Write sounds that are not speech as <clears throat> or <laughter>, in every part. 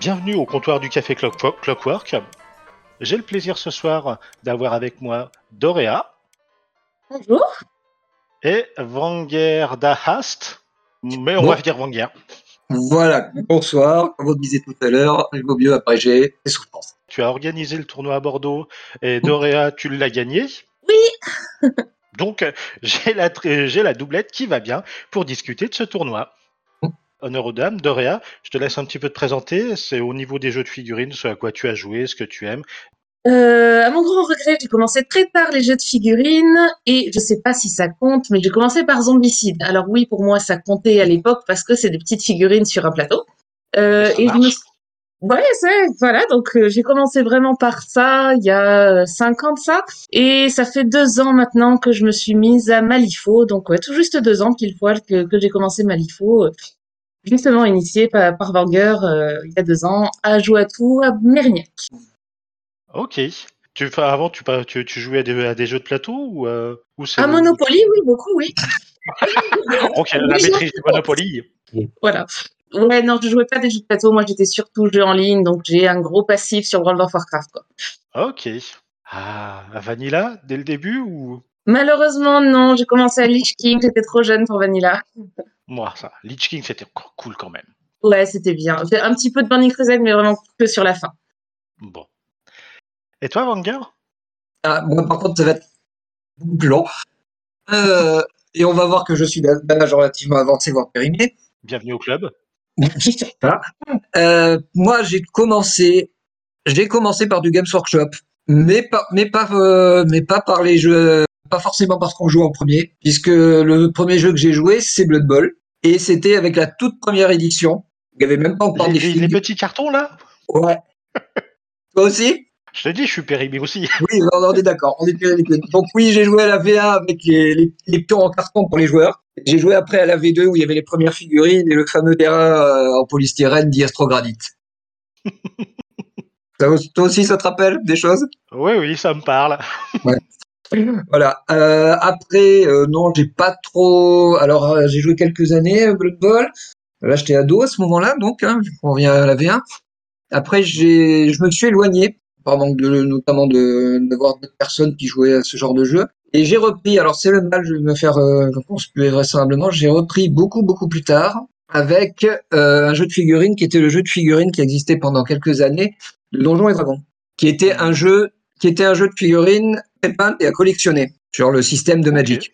Bienvenue au comptoir du Café Clockwork. J'ai le plaisir ce soir d'avoir avec moi Dorea. Bonjour. Et Vanger Dahast. Mais on va dire Vanger. Voilà, bonsoir. Comme vous disiez tout à l'heure, il vaut mieux abréger les souffrances. Tu as organisé le tournoi à Bordeaux et Dorea, tu l'as gagné. Oui. Donc, j'ai la, j'ai la doublette qui va bien pour discuter de ce tournoi. Honneur aux dames, Dorea, je te laisse un petit peu te présenter. C'est au niveau des jeux de figurines, ce à quoi tu as joué, ce que tu aimes. Euh, à mon grand regret, j'ai commencé très tard les jeux de figurines et je sais pas si ça compte, mais j'ai commencé par Zombicide. Alors oui, pour moi, ça comptait à l'époque parce que c'est des petites figurines sur un plateau. Euh, et je me... Ouais, c'est voilà. Donc euh, j'ai commencé vraiment par ça il y a cinq ans de ça, et ça fait deux ans maintenant que je me suis mise à Malifaux. Donc ouais, tout juste deux ans qu'il faut que, que j'ai commencé Malifaux justement initié par, par euh, il y a deux ans à jouer à tout à Mérignac. Ok. Tu, avant, tu, tu, tu jouais à des, à des, jeux de plateau ou, euh, ou À Monopoly, oui, beaucoup, oui. <laughs> ok, la maîtrise du Monopoly. Voilà. Ouais, non, je jouais pas à des jeux de plateau. Moi, j'étais surtout jeux en ligne, donc j'ai un gros passif sur World of Warcraft. Quoi. Ok. Ah, Vanilla, dès le début ou Malheureusement, non. J'ai commencé à Lich King. J'étais trop jeune pour Vanilla. Moi, ça. Lich King, c'était encore cool quand même. Ouais, c'était bien. Un petit peu de Burning Crusade, mais vraiment que sur la fin. Bon. Et toi, Vanger? Ah, Moi, par contre, ça va être beaucoup plus long. Euh, et on va voir que je suis d'un âge relativement avancé, voire périmé. Bienvenue au club. <laughs> euh, moi, j'ai commencé, j'ai commencé par du Games Workshop, mais pas, mais pas, euh, mais pas par les jeux pas forcément parce qu'on joue en premier, puisque le premier jeu que j'ai joué, c'est Blood Bowl. Et c'était avec la toute première édition. Il n'y avait même pas encore les, des les petits cartons, là? Ouais. <laughs> Toi aussi? Je te dis, je suis périmé aussi. Oui, on est d'accord. On est Donc oui, j'ai joué à la V1 avec les, les, les en carton pour les joueurs. J'ai joué après à la V2 où il y avait les premières figurines et le fameux terrain euh, en polystyrène d'Iastrogradite. <laughs> toi aussi, ça te rappelle des choses? Oui, oui, ça me parle. Ouais. Voilà. Euh, après, euh, non, j'ai pas trop. Alors, euh, j'ai joué quelques années à Blood Bowl. Là, j'étais ado à ce moment-là, donc hein, on revient à la V1. Après, j'ai, je me suis éloigné par manque de, notamment de d'avoir d'autres personnes qui jouaient à ce genre de jeu. Et j'ai repris. Alors, c'est le mal, je vais me faire, euh, je pense plus vraisemblablement, j'ai repris beaucoup beaucoup plus tard avec euh, un jeu de figurines qui était le jeu de figurines qui existait pendant quelques années, de Donjons et Dragons, qui était un jeu qui était un jeu de figurines et à collectionner sur le système de Magic.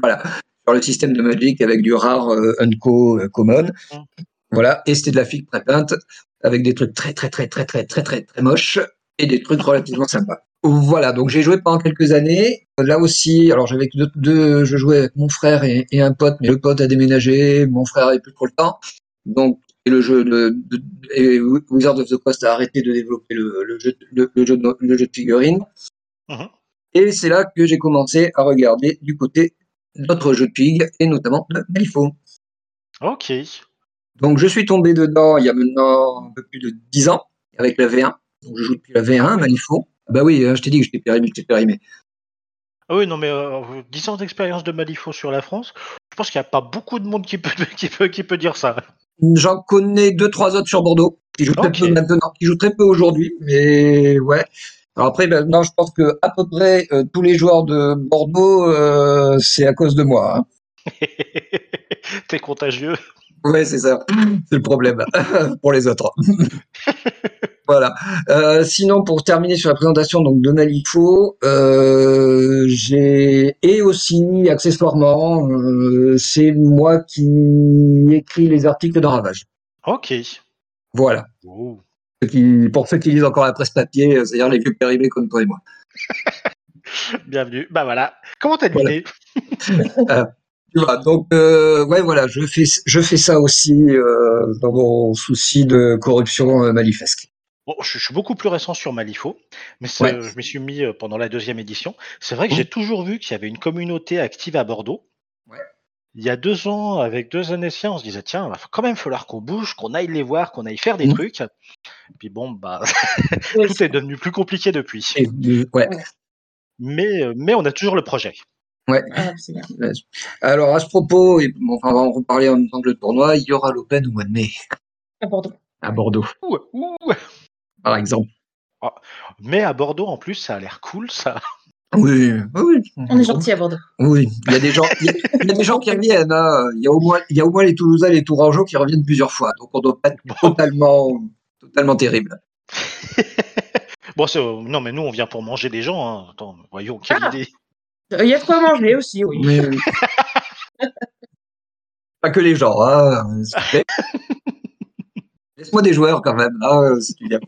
Voilà, sur le système de Magic avec du rare euh, Unco euh, Common. Voilà, et c'était de la figue pré-peinte avec des trucs très très très très très très très très moches et des trucs relativement sympas. Voilà, donc j'ai joué pendant quelques années. Là aussi, alors j'avais deux, deux, je jouais avec mon frère et, un pote, mais le pote a déménagé, mon frère avait plus trop le temps. Donc et le jeu de, de et Wizard of the Coast a arrêté de développer le, le jeu, le, jeu, de, le jeu de figurines. Uh-huh. Et c'est là que j'ai commencé à regarder du côté d'autres jeux de pig, et notamment de Malifaux. Ok. Donc je suis tombé dedans il y a maintenant un peu plus de 10 ans, avec la V1. Donc je joue depuis la V1, Malifaux. Bah oui, hein, je t'ai dit que j'étais périmé, j'étais périmé. Ah oui, non, mais euh, 10 ans d'expérience de Malifaux sur la France, je pense qu'il n'y a pas beaucoup de monde qui peut, <laughs> qui peut, qui peut dire ça. J'en connais deux, trois autres sur Bordeaux, qui jouent très peu maintenant, qui jouent très peu aujourd'hui, mais ouais. Alors après, ben, non, je pense que à peu près euh, tous les joueurs de Bordeaux, euh, c'est à cause de moi. Hein. <laughs> T'es contagieux. Ouais, c'est ça. C'est le problème <laughs> pour les autres. <laughs> voilà. Euh, sinon, pour terminer sur la présentation donc de Malifaux, euh, j'ai et aussi accessoirement, euh, c'est moi qui écris les articles de Ravage. Ok. Voilà pour ceux qui lisent encore la presse papier, euh, c'est-à-dire les vieux périmés comme toi et moi. <laughs> Bienvenue. Bah voilà. Comment t'as dit <laughs> euh, tu vois, donc euh, ouais voilà, je fais je fais ça aussi euh, dans mon souci de corruption malifesque. Bon, je, suis beaucoup plus récent sur Malifaux, mais je me suis mis pendant la deuxième édition. C'est vrai que j'ai toujours vu qu'il y avait une communauté active à Bordeaux. Ouais il y a deux ans, avec deux Annéciens, on se disait tiens, il va quand même falloir qu'on bouge, qu'on aille les voir, qu'on aille faire des mmh. trucs. Puis bon, bah, <laughs> tout est devenu plus compliqué depuis. ouais. Mais, euh, mais on a toujours le projet. Ouais. Ah, Alors à ce propos, et, on va en reparler en même temps que le tournoi, il y aura l'Open au mois de mai. À Bordeaux. à Bordeaux. Ouh, ouh. Par exemple. Mais à Bordeaux, en plus, ça a l'air cool, ça. Oui, oui, oui. On est gentil à Bordeaux. Oui, il y a des gens, il y a, il y a des gens qui reviennent. hein. Il y a au moins, il y a au moins les Toulousains, et les Tourangeaux qui reviennent plusieurs fois. Donc on doit pas être Bon. totalement, totalement terrible. <laughs> Bon, c'est- euh, non, mais nous, on vient pour manger des gens. Hein. Attends, voyons, quelle Ah. idée. Il y a de quoi manger aussi, oui. Mais, <laughs> euh, pas que les gens, hein. <laughs> Laisse-moi des joueurs quand même, hein, si tu viens.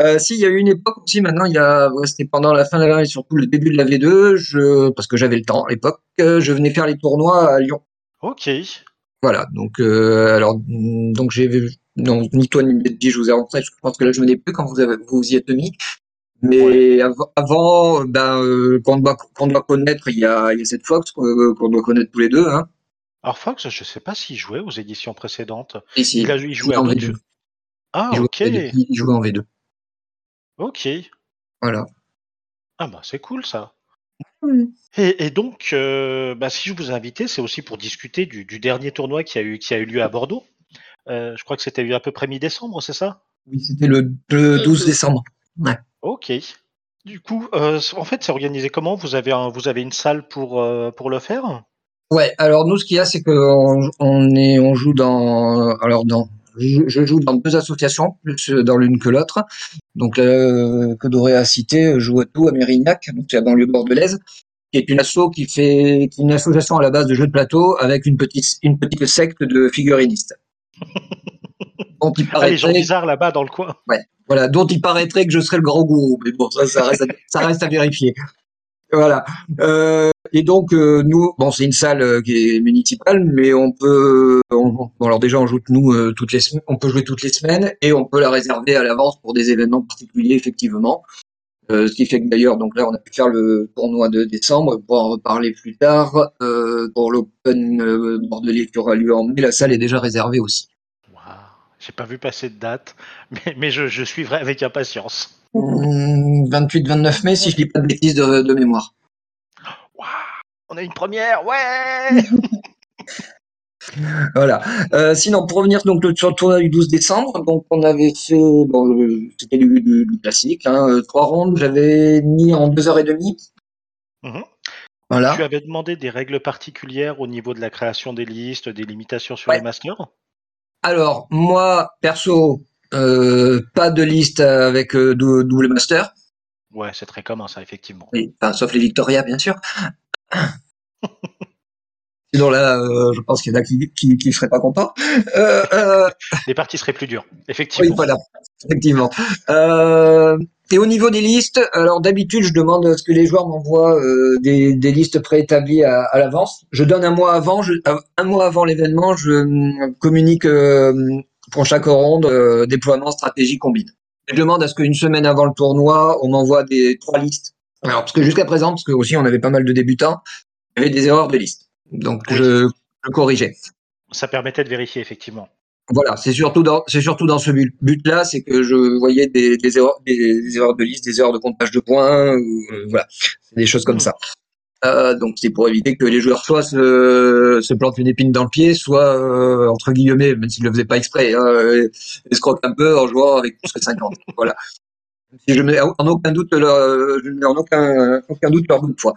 Euh, si, il y a eu une époque aussi, maintenant, il y a, ouais, c'était pendant la fin de la et surtout le début de la V2, je, parce que j'avais le temps à l'époque, euh, je venais faire les tournois à Lyon. Ok. Voilà, donc, euh, alors, donc j'ai vu, non, ni toi ni Benji, je vous ai rencontré, je pense que là, je venais plus quand vous avez, vous y êtes mis. Mais avant, avant, ben, euh, qu'on doit, qu'on doit connaître, il y a, il y a cette Fox, euh, qu'on doit connaître tous les deux, hein. Alors, Fox, je sais pas s'il jouait aux éditions précédentes. Et si, Il, a, il jouait en à V2. d'autres jeux. Ah, Il jouait ok. en V2. Il jouait en V2. Ok. Voilà. Ah, bah, c'est cool, ça. Et, et donc, euh, bah, si je vous ai invité, c'est aussi pour discuter du, du dernier tournoi qui a eu, qui a eu lieu à Bordeaux. Euh, je crois que c'était eu à peu près mi-décembre, c'est ça? Oui, c'était le, le 12 décembre. Ok. Du coup, euh, en fait, c'est organisé comment? Vous avez, un, vous avez une salle pour, euh, pour le faire? Ouais, alors nous, ce qu'il y a, c'est qu'on on est, on joue dans, alors dans, je, je joue dans deux associations, plus dans l'une que l'autre. Donc, euh, que Doré a cité, joue à tout à Mérignac, donc c'est la banlieue bordelaise, qui est une asso qui fait, qui est une association à la base de jeux de plateau avec une petite, une petite secte de figurinistes. Dont il Ah, les gens paraîtrait, bizarres là-bas dans le coin. voilà, dont il paraîtrait que je serais le grand gourou, mais bon, ça, ça reste, à, <laughs> ça reste à vérifier. Voilà. Euh, et donc euh, nous, bon, c'est une salle euh, qui est municipale, mais on peut, on- bon, alors déjà on joue nous euh, toutes les semaines, on peut jouer toutes les semaines et on peut la réserver à l'avance pour des événements particuliers effectivement. Euh, ce qui fait que d'ailleurs, donc là, on a pu faire le tournoi de décembre, pour en reparler plus tard. Euh, pour l'Open euh, bordelais qui aura lieu en mai, la salle est déjà réservée aussi. Waouh, J'ai pas vu passer de date, <laughs> mais, mais je, je suivrai avec impatience. Hum, 28-29 mai, si je dis pas de bêtises de, de mémoire. On a une première, ouais <laughs> Voilà. Euh, sinon, pour revenir donc sur le tournoi du 12 décembre, donc on avait fait, bon, euh, c'était du, du- du classique, hein, euh, trois rondes. J'avais mis en deux heures et demie. Mhm. Voilà. Tu avais demandé des règles particulières au niveau de la création des listes, des limitations sur Ouais. les masters? Alors moi, perso, euh, pas de liste avec euh, dou- double master. Ouais, c'est très commun ça, effectivement. Oui, enfin, sauf les Victoria, bien sûr. <laughs> Sinon là, euh, je pense qu'il y en a qui, qui, qui seraient pas contents. Euh, euh, Les parties seraient plus dures, Oui, effectivement. voilà, effectivement. Euh, et au niveau des listes, alors d'habitude, je demande à ce que les joueurs m'envoient euh, des, des listes préétablies à, à l'avance. Je donne un mois avant, je, un mois avant l'événement, je hum, communique euh, pour chaque ronde euh, déploiement stratégie combine. Je demande à ce qu'une semaine avant le tournoi, on m'envoie des trois listes. Alors parce que jusqu'à présent, parce que aussi on avait pas mal de débutants, il y avait des erreurs de liste. Donc Oui. je, je corrigeais. Ça permettait de vérifier, effectivement. Voilà, c'est surtout dans c'est surtout dans ce but, but-là, c'est que je voyais des, des erreurs des, erreurs de liste, des erreurs de comptage de points, ou, euh, voilà, des choses comme Mhm. ça. Euh, donc c'est pour éviter que les joueurs soit se, se plantent une épine dans le pied, soit euh, entre guillemets, même s'ils le faisaient pas exprès, hein, escroquent un peu en jouant avec plus que 50. voilà. Si je mets en aucun doute leur, euh, je mets en aucun, aucun doute leur bout de foi.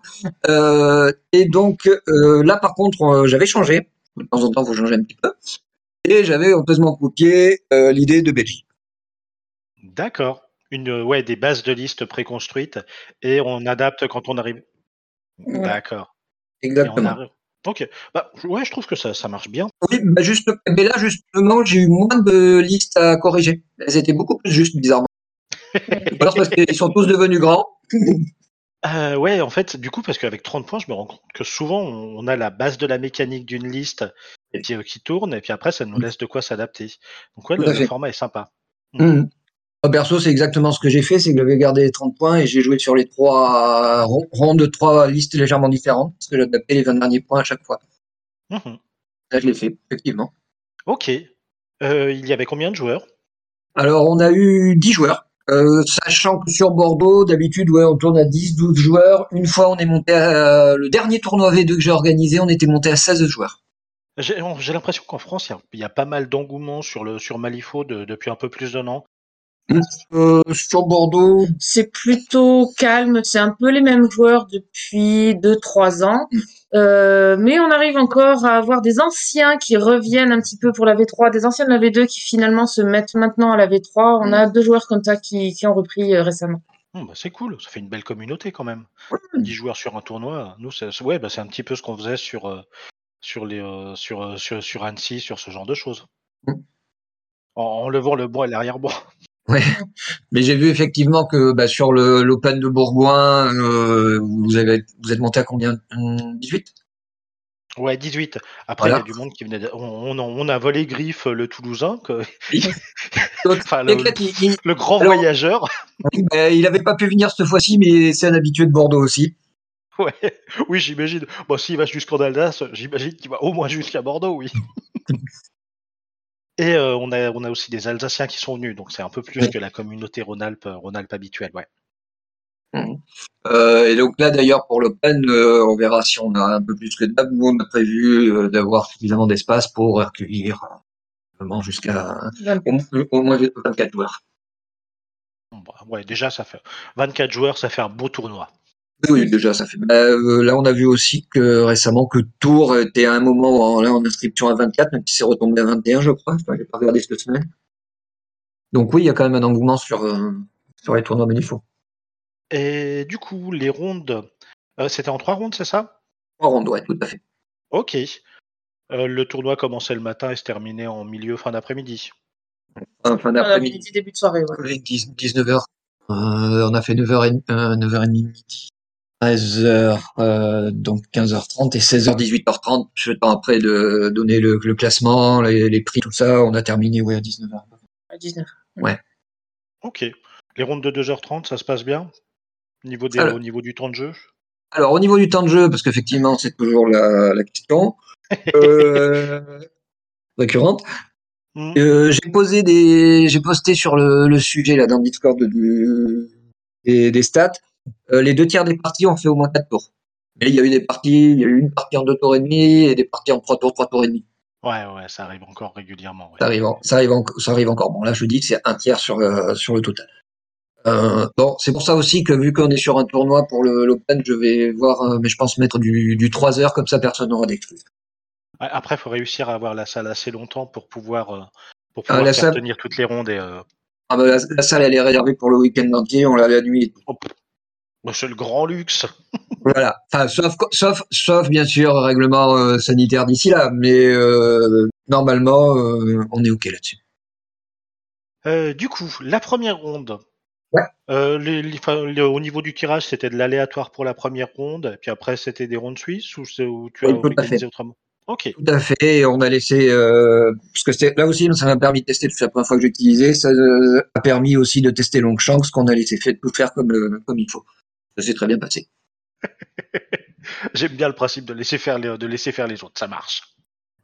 Euh, et donc euh, là par contre, euh, j'avais changé. De temps en temps, faut changer un petit peu. Et j'avais honteusement copié euh, l'idée de Belgique. D'accord. Une, euh, ouais, des bases de listes préconstruites et on adapte quand on arrive. Ouais. D'accord. Exactement. Ok. Bah, ouais, je trouve que ça, ça marche bien. Oui, bah juste, mais là justement, j'ai eu moins de listes à corriger. Elles étaient beaucoup plus justes, bizarrement. Alors parce qu'ils sont tous devenus grands. <laughs> Euh, ouais, en fait, du coup, parce qu'avec 30 points, je me rends compte que souvent, on a la base de la mécanique d'une liste qui, euh, qui tourne, et puis après, ça nous laisse de quoi s'adapter. Donc, ouais, le, format est sympa. Moi, perso, c'est exactement ce que j'ai fait, c'est que j'avais gardé les 30 points et j'ai joué sur les trois ronds de trois listes légèrement différentes, parce que j'ai adapté les 20 derniers points à chaque fois. Mhm. Là, je l'ai fait, effectivement. Ok. Euh, il y avait combien de joueurs? Alors, on a eu 10 joueurs. Euh, sachant que sur Bordeaux, d'habitude, ouais, on tourne à 10, 12 joueurs. Une fois, on est monté à, le dernier tournoi V2 que j'ai organisé, on était monté à 16 joueurs. J'ai l'impression qu'en France, il y, a pas mal d'engouement sur le sur Malifaux depuis un peu plus d'un an. Euh, sur Bordeaux, c'est plutôt calme. C'est un peu les mêmes joueurs depuis 2-3 ans. Mm. Euh, mais on arrive encore à avoir des anciens qui reviennent un petit peu pour la V3, des anciens de la V2 qui finalement se mettent maintenant à la V3. On a mm. deux joueurs comme ça qui, qui ont repris euh, récemment. Oh, bah, c'est cool, ça fait une belle communauté quand même. 10 joueurs sur un tournoi, nous, c'est ouais, bah, un petit peu ce qu'on faisait sur, sur, les, sur, sur, sur Annecy, sur ce genre de choses. Mm. En, en, levant le bois et l'arrière-bois. Ouais. Mais j'ai vu effectivement que bah, sur le l'Open de Bourgoin, euh, vous avez vous êtes monté à combien? 18 Ouais, 18. Après, il y a du monde qui venait. On, on, a volé Griff, le Toulousain, que... <laughs> enfin, le, grand voyageur. Bah, il n'avait pas pu venir cette fois-ci, mais c'est un habitué de Bordeaux aussi. Ouais, oui, j'imagine. Bon, s'il va jusqu'en Alsace, j'imagine qu'il va au moins jusqu'à Bordeaux, oui. <laughs> Et euh, on, a, on a aussi des Alsaciens qui sont venus, donc c'est un peu plus que la communauté Rhône-Alpes euh, Rhône habituelle, ouais. Mmh. Euh, et donc là d'ailleurs pour l'Open, on verra si on a un peu plus que d'hab. Nous on a prévu d'avoir suffisamment d'espace pour accueillir jusqu'à au, moins 24 joueurs. Bah, ouais, déjà ça fait 24 joueurs, ça fait un beau tournoi. Oui, déjà, ça fait. Euh, là, on a vu aussi que récemment que Tours était à un moment en, là, en inscription à 24, même si c'est retombé à 21, je crois. Enfin, j'ai pas regardé cette semaine. Donc oui, il y a quand même un engouement sur, euh, sur les tournois Ménifaux. Et du coup, les rondes, euh, c'était en trois rondes, c'est ça? Trois rondes, ouais, tout à fait. Ok. le tournoi commençait le matin et se terminait en milieu, fin d'après-midi. fin d'après-midi, début de soirée, ouais. 19h. on a fait 9h, 9h30 midi. 13h, euh, donc 15h30 et 16h, 18h30. Je temps après de donner le, classement, les, prix, tout ça. On a terminé ouais, à 19h. À 19 Ouais. Ok. Les rondes de 2h30, ça se passe bien? Au niveau, des, au niveau du temps de jeu? Alors, au niveau du temps de jeu, parce qu'effectivement, c'est toujours la, question <laughs> euh, récurrente. Hmm. Euh, j'ai posé des, j'ai posté sur le, sujet là dans le Discord des, des stats. Euh, les deux tiers des parties ont fait au moins quatre tours. Mais il y a eu des parties, il y a eu une partie en deux tours et demi et des parties en trois tours, trois tours et demi. Ouais, ouais, ça arrive encore régulièrement. Ça, arrive, ça, arrive ça arrive encore. Bon, là, je dis que c'est un tiers sur, euh, sur le total. Euh, bon, c'est pour ça aussi que vu qu'on est sur un tournoi pour l'Open, je vais voir, mais je pense mettre du, du 3 heures, comme ça personne n'aura d'exclus. Après, il faut réussir à avoir la salle assez longtemps pour pouvoir, pour ah, pouvoir tenir toutes les rondes. Et, ah, bah, la, salle, elle est réservée pour le week-end entier, on l'a la nuit. C'est le grand luxe. <laughs> voilà. Enfin, sauf, sauf, sauf bien sûr règlement euh, sanitaire d'ici là, mais euh, normalement, euh, on est ok là-dessus. du coup, la première ronde. Ouais. au niveau du tirage, c'était de l'aléatoire pour la première ronde, et puis après c'était des rondes suisses ou, tu as organisé autrement? Ok. Tout à fait. On a laissé parce que là aussi, ça m'a permis de tester. C'est la première fois que j'ai utilisé. Ça a permis aussi de tester Longshanks qu'on a laissé fait tout faire comme comme il faut. Ça s'est très bien passé. <laughs> J'aime bien le principe de laisser faire les, de laisser faire les autres, ça marche.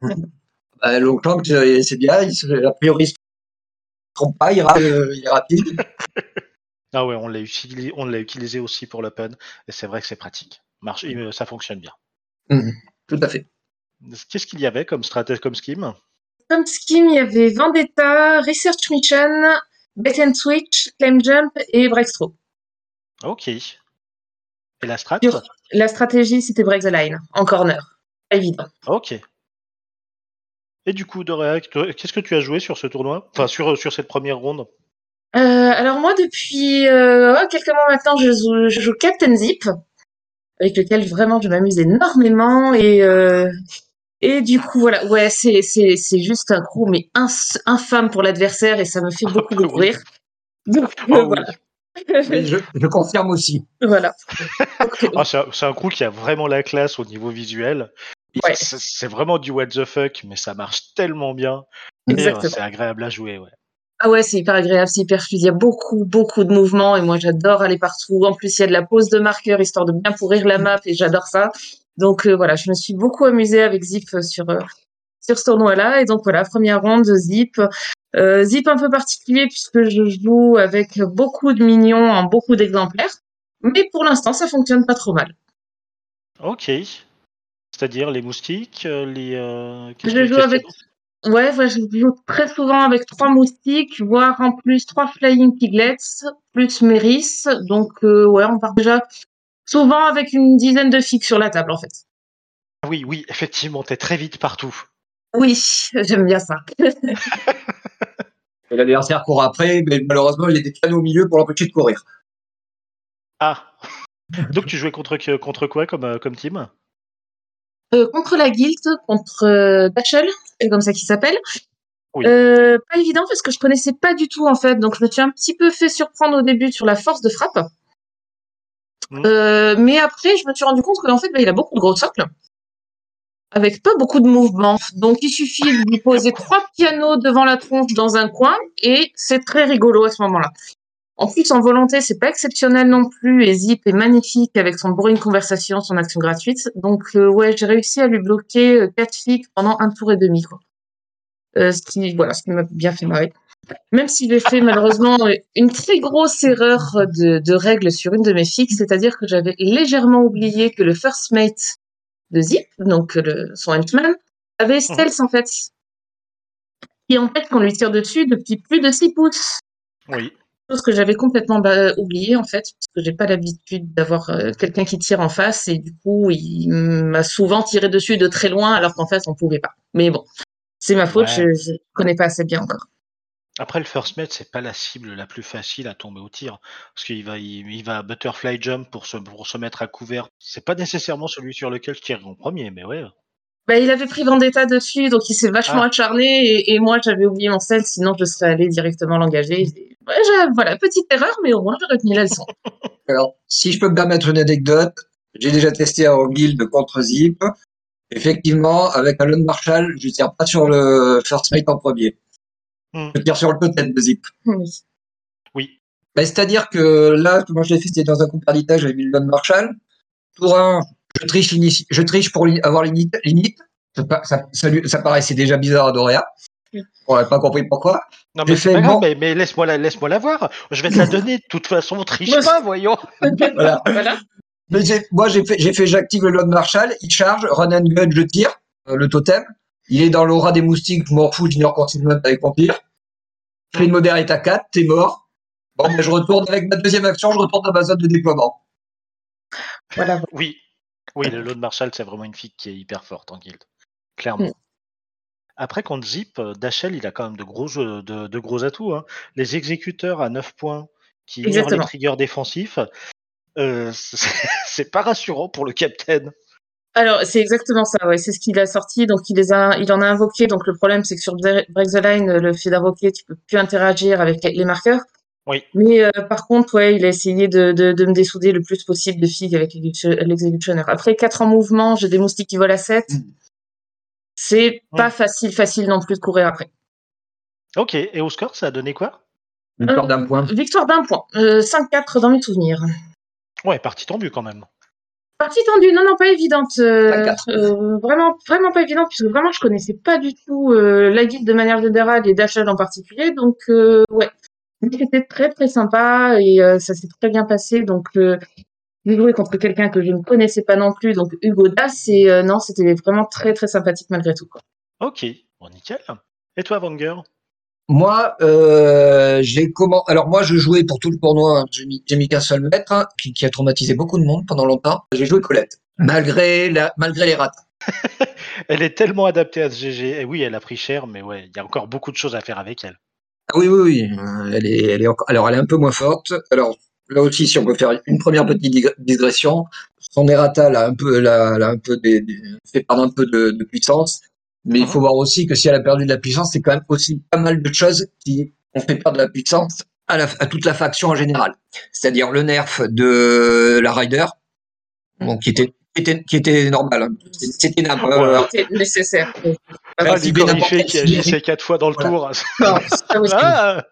<laughs> bah, Longchamp, c'est bien, a priori, il ne trompe pas, il, est rapide. <laughs> ah ouais, on l'a utilisé, on l'a utilisé aussi pour l'Open, et c'est vrai que c'est pratique. Marche, ça fonctionne bien. Mhm, tout à fait. Qu'est-ce qu'il y avait comme stratégie, comme scheme? Comme scheme, il y avait Vendetta, Research Mission, Bet and Switch, Claim Jump et Breakthrough. Ok. Et la strat La stratégie, c'était break the line, en corner. Évident. Ok. Et du coup, Doréa, qu'est-ce que tu as joué sur ce tournoi? Enfin, sur, sur cette première ronde? Euh, Alors moi, depuis euh, oh, quelques mois maintenant, je joue, Captain Zip, avec lequel vraiment je m'amuse énormément. Et, euh, et du coup, voilà, ouais, c'est, c'est, c'est juste un coup, mais infâme pour l'adversaire, et ça me fait <laughs> beaucoup de rire. Donc, oh voilà je, confirme aussi. Voilà. <laughs> Ah, c'est un, crew qui a vraiment la classe au niveau visuel. C'est vraiment du what the fuck, mais ça marche tellement bien. Euh, c'est agréable à jouer, ouais. Ah ouais, c'est hyper agréable, c'est hyper fluide. Il y a beaucoup, beaucoup de mouvements et moi j'adore aller partout. En plus, il y a de la pose de marqueur histoire de bien pourrir la map et j'adore ça. Donc euh, voilà, je me suis beaucoup amusée avec Zip sur, euh, sur ce tournoi-là. Et donc voilà, première ronde, Zip. Euh, zip un peu particulier puisque je joue avec beaucoup de minions en beaucoup d'exemplaires. Mais pour l'instant, ça fonctionne pas trop mal. Ok. C'est-à-dire les moustiques, les. je joue avec. Ouais, je joue très souvent avec trois moustiques, voire en plus trois flying piglets, plus Méris. Donc, ouais, on part déjà souvent avec une dizaine de figues sur la table, en fait. Ah oui, oui, effectivement, t'es très vite partout. Oui, j'aime bien ça. <laughs> L'adversaire court après, mais malheureusement, il était bien au milieu pour l'empêcher de courir. Ah Donc tu jouais contre, contre quoi comme, euh, comme team? Euh, Contre la Guild, contre euh, Dachel, c'est comme ça qu'il s'appelle. pas évident parce que je connaissais pas du tout en fait, donc je me suis un petit peu fait surprendre au début sur la force de frappe. Mmh. mais après, je me suis rendu compte qu'en fait, bah, il a beaucoup de gros socles avec pas beaucoup de mouvements. Donc il suffit de lui poser trois pianos devant la tronche dans un coin et c'est très rigolo à ce moment-là. En plus, en volonté, c'est pas exceptionnel non plus et Zip est magnifique avec son bourrine conversation, son action gratuite. Donc euh, ouais, j'ai réussi à lui bloquer euh, quatre figues pendant un tour et demi quoi. Euh, ce qui voilà, ce qui m'a bien fait marrer. Même si j'ai fait malheureusement une très grosse erreur de, de règle sur une de mes figues, c'est-à-dire que j'avais légèrement oublié que le first mate de Zip, donc le, son Henchman, avait mhm. Stealth en fait. Qui en fait, qu'on lui tire dessus depuis plus de 6 pouces. Oui. Chose que j'avais complètement bah, oublié en fait, parce que j'ai pas l'habitude d'avoir euh, quelqu'un qui tire en face et du coup il m'a souvent tiré dessus de très loin alors qu'en face on pouvait pas. Mais bon, c'est ma faute, je, je connais pas assez bien encore. Après, le first mate, c'est pas la cible la plus facile à tomber au tir. Parce qu'il va, il, va butterfly jump pour se, pour se mettre à couvert. C'est pas nécessairement celui sur lequel je tire en premier, mais ouais. Bah, il avait pris Vendetta dessus, donc il s'est vachement ah. acharné. Et, moi, j'avais oublié mon sel, sinon je serais allé directement l'engager. voilà, petite erreur, mais au moins j'ai retenu la leçon. <laughs> Alors, si je peux me permettre une anecdote, j'ai déjà testé en guild contre Zip. Effectivement, avec un Lone Marshall, je tire pas sur le first mate en premier. Hmm. Je tire sur le peut-être de Zip. Oui. Oui. Bah, C'est-à-dire que là, moi je l'ai fait, c'était dans un coup perditage, j'avais mis le Lone Marshall. Tour 1, je triche, je triche pour avoir l'init. Ça, ça, ça, paraissait déjà bizarre à Doria. On n'avait pas compris pourquoi. Non, mais, fait, grave, mais, laisse-moi la, laisse la voir. Je vais te la <laughs> donner. De toute façon, triche pas, voyons. voilà. voilà. Mais moi, j'ai fait, j'ai fait, j'active le Lone Marshall, il charge, run and gun, je tire, euh, le totem. Il est dans l'aura des moustiques, je m'en fous, j'ignore continuellement avec mon pire. Je fais une modérate à 4, t'es mort. Bon, ben, je retourne avec ma deuxième action, je retourne dans ma zone de déploiement. Voilà. Oui, oui, le Lone Marshall, c'est vraiment une fille qui est hyper forte en guild. Clairement. Mm. Après, contre Zip, euh, Dachel, il a quand même de gros, de, gros atouts. Hein. Les exécuteurs à 9 points qui ont les triggers défensifs, euh, <laughs> c'est pas rassurant pour le capitaine. Alors, c'est exactement ça, ouais. C'est ce qu'il a sorti. Donc, il les a, il en a invoqué. Donc, le problème, c'est que sur Break the Line, le fait d'invoquer, tu peux plus interagir avec les marqueurs. Oui. Mais euh, par contre, ouais, il a essayé de, de, de, me dessouder le plus possible de figues avec l'exécutioner. Après, 4 en mouvement, j'ai des moustiques qui volent à 7. Mm. C'est mm. pas facile, facile non plus de courir après. Ok, et au score, ça a donné quoi? Victoire d'un point. Euh, victoire d'un point. Euh, 5-4 dans mes souvenirs. Ouais, partie tendue quand même. Partie tendue, non, non, pas évidente. Euh, euh, vraiment, vraiment pas évidente, puisque vraiment, je connaissais pas du tout la guide de manière générale et d'achat en particulier. Donc, ouais, c'était très très sympa et euh, ça s'est très bien passé. Donc euh, j'ai joué contre quelqu'un que je ne connaissais pas non plus, donc Hugo Das, et euh, non, c'était vraiment très très sympathique malgré tout. Quoi. Ok, bon nickel. Et toi, Vanger? Moi, euh, j'ai comment Alors moi, je jouais pour tout le tournoi. Hein. J'ai mis, mis qu'un seul maître hein, qui, qui, a traumatisé beaucoup de monde pendant longtemps. J'ai joué Colette, malgré la, malgré les rats. <laughs> elle est tellement adaptée à ce GG. Et oui, elle a pris cher, mais ouais, il y a encore beaucoup de choses à faire avec elle. Ah oui, oui, oui. Euh, elle est, elle est encore, alors elle est un peu moins forte. Alors là aussi, si on peut faire une première petite digression, son errata a un peu, la, un peu des, fait perdre un peu de, de puissance. Mais il faut voir aussi que si elle a perdu de la puissance, c'est quand même aussi pas mal de choses qui ont fait perdre de la puissance à, la, à toute la faction en général. C'est-à-dire le nerf de la Rider, bon, qui était qui était, normal. Hein. C'était nécessaire. Ah, qui agissait quatre fois dans le tour. ah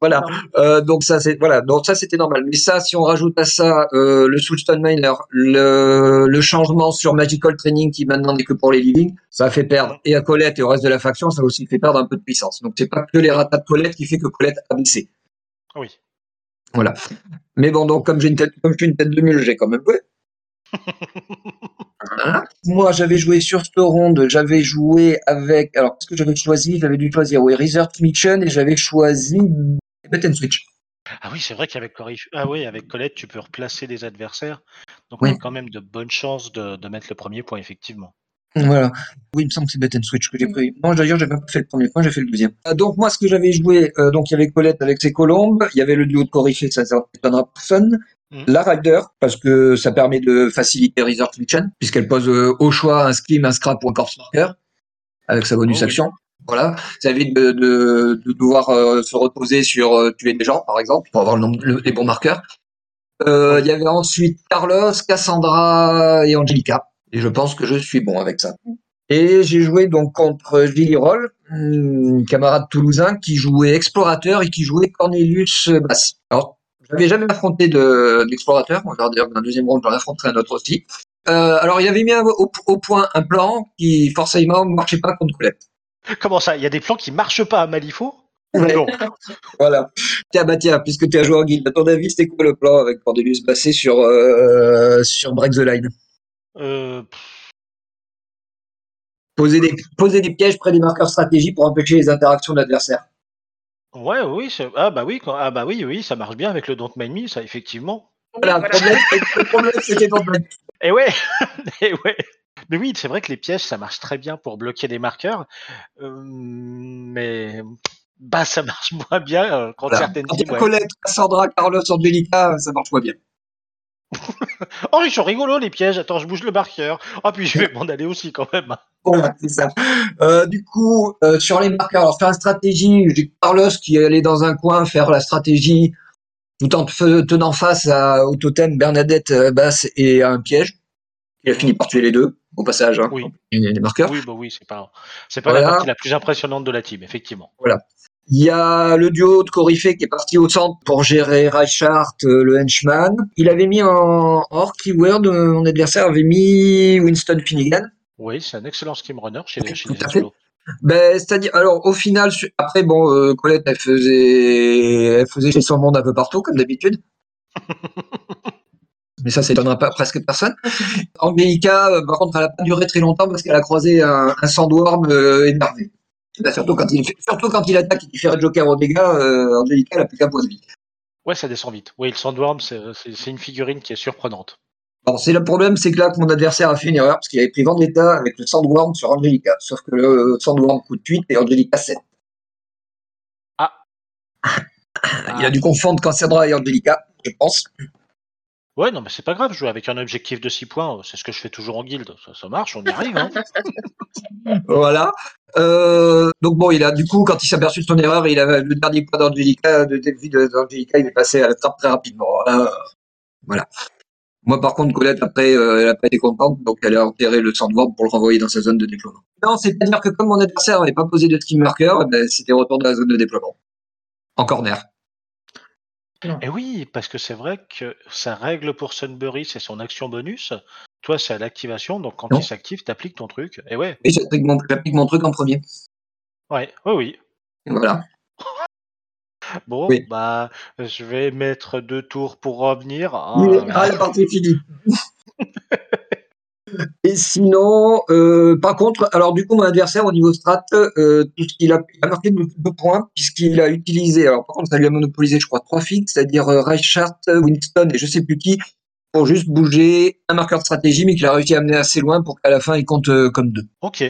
voilà. Euh, donc ça c'est voilà. Donc ça c'était normal. Mais ça, si on rajoute à ça euh, le Soulstone Miner, le, le changement sur Magical Training qui maintenant n'est que pour les living, ça fait perdre et à Colette et au reste de la faction, ça aussi fait perdre un peu de puissance. Donc c'est pas que les ratas de Colette qui fait que Colette a baissé. Oui. Voilà. Mais bon, donc comme j'ai une tête, comme je suis une tête de mule, j'ai quand même ouais. <laughs> Moi, j'avais joué sur cette ronde, j'avais joué avec. Alors, qu'est-ce que j'avais choisi J'avais dû choisir, oui, Research Mission et j'avais choisi Bet Switch. Ah oui, c'est vrai qu'avec ah oui, avec Colette, tu peux replacer des adversaires. Donc, on a quand même de bonnes chances de, de mettre le premier point, effectivement. Voilà. Oui, il me semble que c'est Bet Switch que j'ai pris. Non, d'ailleurs, j'ai pas fait le premier point, j'ai fait le deuxième. Euh, donc, moi, ce que j'avais joué, euh, donc, il y avait Colette avec ses colombes, il y avait le duo de Coryphée, ça s'étonnera personne. Mm. La Rider, parce que ça permet de faciliter Research Mission, puisqu'elle pose euh, au choix un Scream, un Scrap ou un Corpse Marker, avec sa bonus oh action. Voilà, ça évite de, de, de devoir se reposer sur tuer des gens, par exemple, pour avoir le nombre, les bons marqueurs. Il y avait ensuite Carlos, Cassandra et Angelica. Et je pense que je suis bon avec ça. Et j'ai joué donc contre Gilly Roll, camarade toulousain qui jouait explorateur et qui jouait Cornelius Bass. Alors, je n'avais jamais affronté d'explorateur. De, on va dire dans deuxième round, j'en affronterai un autre aussi. Euh, alors, il avait mis au, point un plan qui forcément ne marchait pas contre Colette. Comment ça? Il y a des plans qui marchent pas à Malifaux? Non? <laughs> voilà. Tiens, bah tiens, puisque tu as joué en guilde, à ton avis, c'était quoi le plan avec Cornelius Bassé sur, euh, sur Break the Line? Euh, poser, des, poser des pièges près des marqueurs stratégiques pour empêcher les interactions de l'adversaire. Ouais, oui, ah bah oui, ah bah oui, oui, ça marche bien avec le Don't Mind Me, ça effectivement. Voilà, le problème, c'était Don't Mind Et ouais, <laughs> et ouais. Mais oui, c'est vrai que les pièges, ça marche très bien pour bloquer des marqueurs, euh, mais bah ça marche moins bien euh, quand certaines teams. Colette, Cassandra, Carlos, Angelica, ça marche moins bien. <laughs> oh, ils sont rigolos les pièges. Attends, je bouge le marqueur. Oh, puis je vais <laughs> m'en aller aussi quand même. C'est ça. Euh, du coup, euh, sur les marqueurs, alors faire la stratégie, j'ai Carlos qui allait dans un coin faire la stratégie tout en tenant face à, au totem Bernadette euh, Basse et à un piège. Il a fini par tuer les deux, au passage. Hein, oui. Les marqueurs. Oui, bah oui, c'est pas, c'est pas la partie la plus impressionnante de la team, effectivement. Voilà. Il y a le duo de Coryphée qui est parti au centre pour gérer Reichhardt, euh, le henchman. Il avait mis en hors keyword, euh, mon adversaire avait mis Winston Finnegan. Oui, c'est un excellent scheme runner chez, les chez ben, c'est-à-dire, alors au final, après bon, euh, Colette, elle faisait, elle faisait chez son monde un peu partout comme d'habitude. <laughs> Mais ça, ça étonnera pas presque personne. Angelica, par contre, elle a pas duré très longtemps parce qu'elle a croisé un, un sandworm énervé. Bah, surtout, quand il, surtout quand il attaque et qu'il fait joker au dégât, euh, Angelica, elle a plus qu'un pose vie. Ouais, ça descend vite. Oui, le Sandworm, c'est une figurine qui est surprenante. Alors, c'est le problème, c'est que là, mon adversaire a fait une erreur parce qu'il avait pris Vendetta avec le Sandworm sur Angelica. Sauf que le Sandworm coûte 8 et Angelica 7. Ah. il a dû confondre Cassandra et Angelica, je pense. Ouais, non, mais c'est pas grave, jouer avec un objectif de 6 points, c'est ce que je fais toujours en guilde. Ça, marche, on y arrive. Hein. <laughs> voilà. Euh, donc bon, il a du coup, quand il s'est aperçu de son erreur, il avait le dernier point d'Angelica, de d'Angelica, il est passé à la trappe très rapidement. voilà. Moi, par contre, Colette, après, euh, elle n'a pas été contente, donc elle a enterré le sandworm pour le renvoyer dans sa zone de déploiement. Non, c'est-à-dire que comme mon adversaire n'avait pas posé de team marker, eh ben, c'était retour dans la zone de déploiement. En corner. Et oui, parce que c'est vrai que sa règle pour Sunbury, c'est son action bonus. Toi, c'est à l'activation, donc quand il s'active, t'appliques ton truc. Et ouais. Et j'applique mon, mon, truc en premier. Ouais, oui, oui. voilà. <laughs> Bon, bah, je vais mettre deux tours pour revenir. Ah, ah la partie est finie. <laughs> Et sinon, euh, par contre, alors du coup, mon adversaire au niveau strat, euh, il a, marqué deux, points puisqu'il a utilisé, alors par contre, ça lui a monopolisé, je crois, trois fixes, c'est-à-dire euh, Reichhardt, Winston et je sais plus qui, pour juste bouger un marqueur de stratégie, mais qu'il a réussi à amener assez loin pour qu'à la fin il compte euh, comme deux. Ok,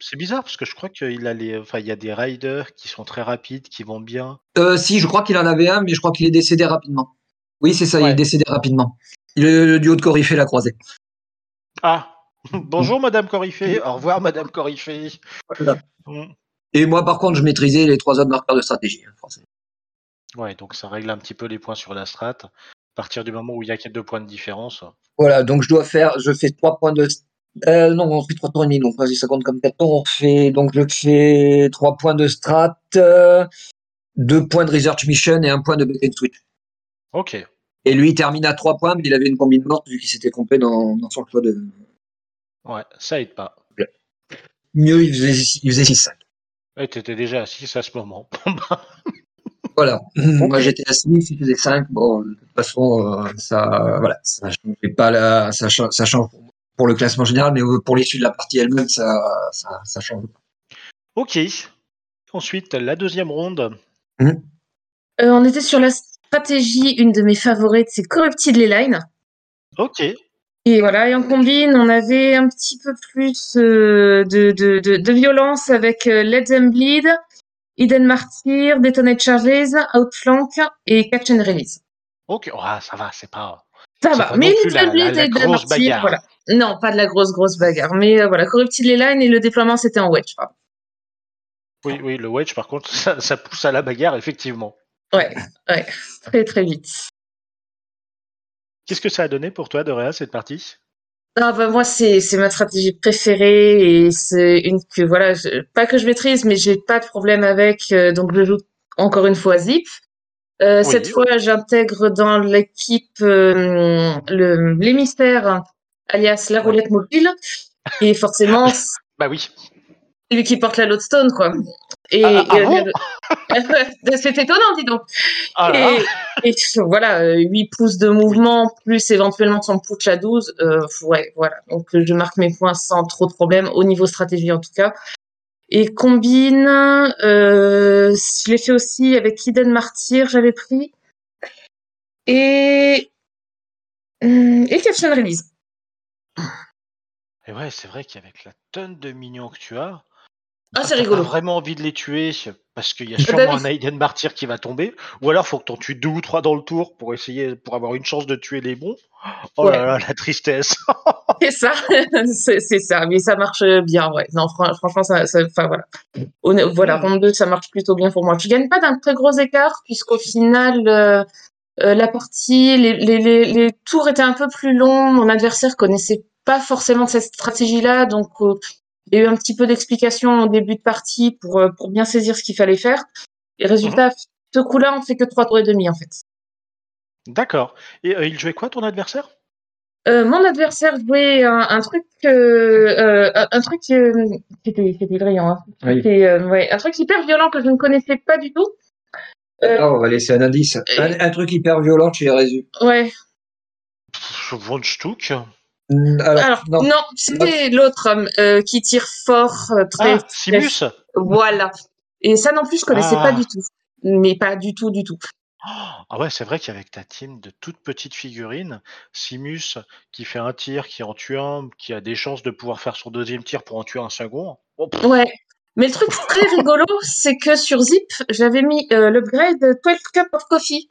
c'est bizarre parce que je crois qu'il a les, enfin il y a des riders qui sont très rapides, qui vont bien. Euh, si, je crois qu'il en avait un, mais je crois qu'il est décédé rapidement. Oui, c'est ça, il est décédé rapidement. Le, le duo de Coryphée l'a croisé. Ah, <laughs> bonjour Madame Coryphée, au revoir Madame Coryphée. Mm. Et moi, par contre, je maîtrisais les trois autres marqueurs de stratégie. Hein, ouais, donc ça règle un petit peu les points sur la strat. À partir du moment où il y a que deux points de différence. Voilà, donc je dois faire, je fais trois points de. Euh, non, on fait trois tours et demi, donc vas-y, ça compte comme quatre tours. On fait, donc je fais trois points de strat, deux points de research mission et un point de back switch. Ok. Et lui, il termine à 3 points, mais il avait une combine morte vu qu'il s'était trompé dans, son choix de. Ouais, ça aide pas. Mieux, il faisait, il faisait 6-5. Ouais, t'étais déjà à 6 à ce moment. <laughs> voilà. Moi, j'étais à 6, il faisait 5. Bon, de toute façon, euh, ça, voilà, ça change pas la, ça, change, ça change pour le classement général, mais pour l'issue de la partie elle-même, ça, ça, ça change. Ok. Ensuite, la deuxième ronde. Euh, on était sur la stratégie, une de mes favorites, c'est Corrupted Line. Ok. Et voilà, et en combine, on avait un petit peu plus euh, de, de, de, de, violence avec euh, Let Them Bleed, Eden Martyr, Detonate Charges, Outflank et Catch and Release. Ok, oh, ah, ça va, c'est pas. Ça va, mais Let Bleed et Eden Martyr, voilà. Non, pas de la grosse, grosse bagarre. Mais euh, voilà, Corrupted Line et le déploiement, c'était en wedge. Pardon. Oui, oui, le wedge, par contre, <laughs> ça, ça pousse à la bagarre, effectivement. Ouais, ouais, très, très vite. Qu'est-ce que ça a donné pour toi, Doréa, cette partie? Ah bah moi c'est ma stratégie préférée et c'est une que voilà pas que je maîtrise mais j'ai pas de problème avec euh, donc je joue encore une fois Zip. Euh, oui. Cette fois j'intègre dans l'équipe euh, le mystères alias la roulette mobile et forcément <laughs> bah oui lui qui porte la lodestone quoi. Et, ah, ah et bon <laughs> c'est étonnant, dis donc. Ah et, et, voilà, 8 pouces de mouvement, plus éventuellement son putsch à 12. Euh, ouais, voilà. Donc, je marque mes points sans trop de problèmes, au niveau stratégie en tout cas. Et combine, euh, je l'ai fait aussi avec Hidden Martyr, j'avais pris. Et, et Caption Release. Et ouais, c'est vrai qu'avec la tonne de mignons que tu as, ah, c'est rigolo. Vraiment envie de les tuer parce qu'il y a sûrement un Aiden Martyr qui va tomber, ou alors faut que t'en tues deux ou trois dans le tour pour essayer pour avoir une chance de tuer les bons. Oh ouais. là là, la tristesse. <laughs> c'est ça, <laughs> c'est ça, mais ça marche bien, ouais. Non, franchement, ça, enfin voilà. On, voilà, ronde 2, ça marche plutôt bien pour moi. Je gagne pas d'un très gros écart puisqu'au final. Euh, euh, la partie, les, les, les, les, tours étaient un peu plus longs. Mon adversaire connaissait pas forcément cette stratégie-là, donc euh, il y a eu un petit peu d'explication au début de partie pour, euh, pour bien saisir ce qu'il fallait faire. Et résultat, mmh. ce coup-là, on fait que 3 tours et demi, en fait. D'accord. Et euh, il jouait quoi, ton adversaire? Euh, Mon adversaire jouait un, un truc, euh, un truc qui était, était brillant. Hein. Oui. ouais, un truc hyper violent que je ne connaissais pas du tout. Alors, on va laisser un indice. Un, un truc hyper violent chez Résu. Ouais. Wunderstück alors, Alors non, non c'était l'autre homme euh, qui tire fort, euh, très. Ah, Simus. Voilà. Et ça non plus, je connaissais ah. pas du tout. Mais pas du tout, du tout. Ah ouais, c'est vrai qu'avec ta team de toutes petites figurines, Simus qui fait un tir, qui en tue un, qui a des chances de pouvoir faire son deuxième tir pour en tuer un second. Oh, ouais. Mais le truc très <laughs> rigolo, c'est que sur Zip, j'avais mis euh, l'upgrade 12 Cup of Coffee.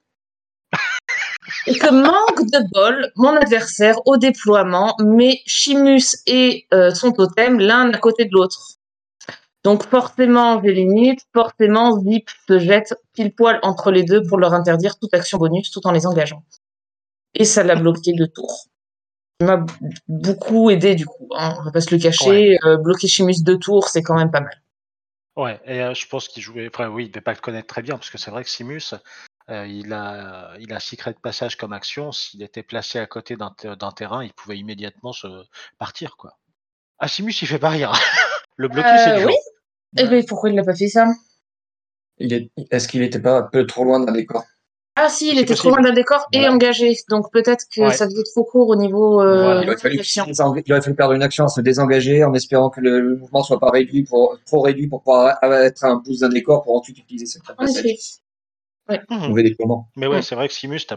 Et que manque de bol, mon adversaire au déploiement met Chimus et euh, son totem l'un à côté de l'autre. Donc forcément, j'ai limite, forcément, Zip se jette pile poil entre les deux pour leur interdire toute action bonus tout en les engageant. Et ça l'a bloqué de tours. Ça m'a beaucoup aidé du coup, hein. on va pas se le cacher. Ouais. Euh, bloquer Chimus deux tours, c'est quand même pas mal. Ouais, et euh, je pense qu'il jouait. Enfin, oui, il devait pas le connaître très bien, parce que c'est vrai que Simus, euh, il, a, il a secret de passage comme action. S'il était placé à côté d'un terrain, il pouvait immédiatement se partir. quoi. Ah, Simus, il fait pas rien. <laughs> le bloquer, euh, c'est dur. Oui. Et ben, pourquoi il n'a pas fait ça? Est-ce est qu'il était pas un peu trop loin d'un décor? Ah si, il était possible. trop loin d'un décor voilà. et engagé. Donc peut-être que ouais. ça faisait trop court au niveau. Euh, voilà. il, aurait fallu, il, aurait fallu perdre une action à se désengager en espérant que le, le mouvement soit pas réduit pour trop réduit pour pouvoir être un boost d'un décor pour ensuite utiliser cette passage. Ouais. Mmh. Mais ouais, c'est vrai que Simus,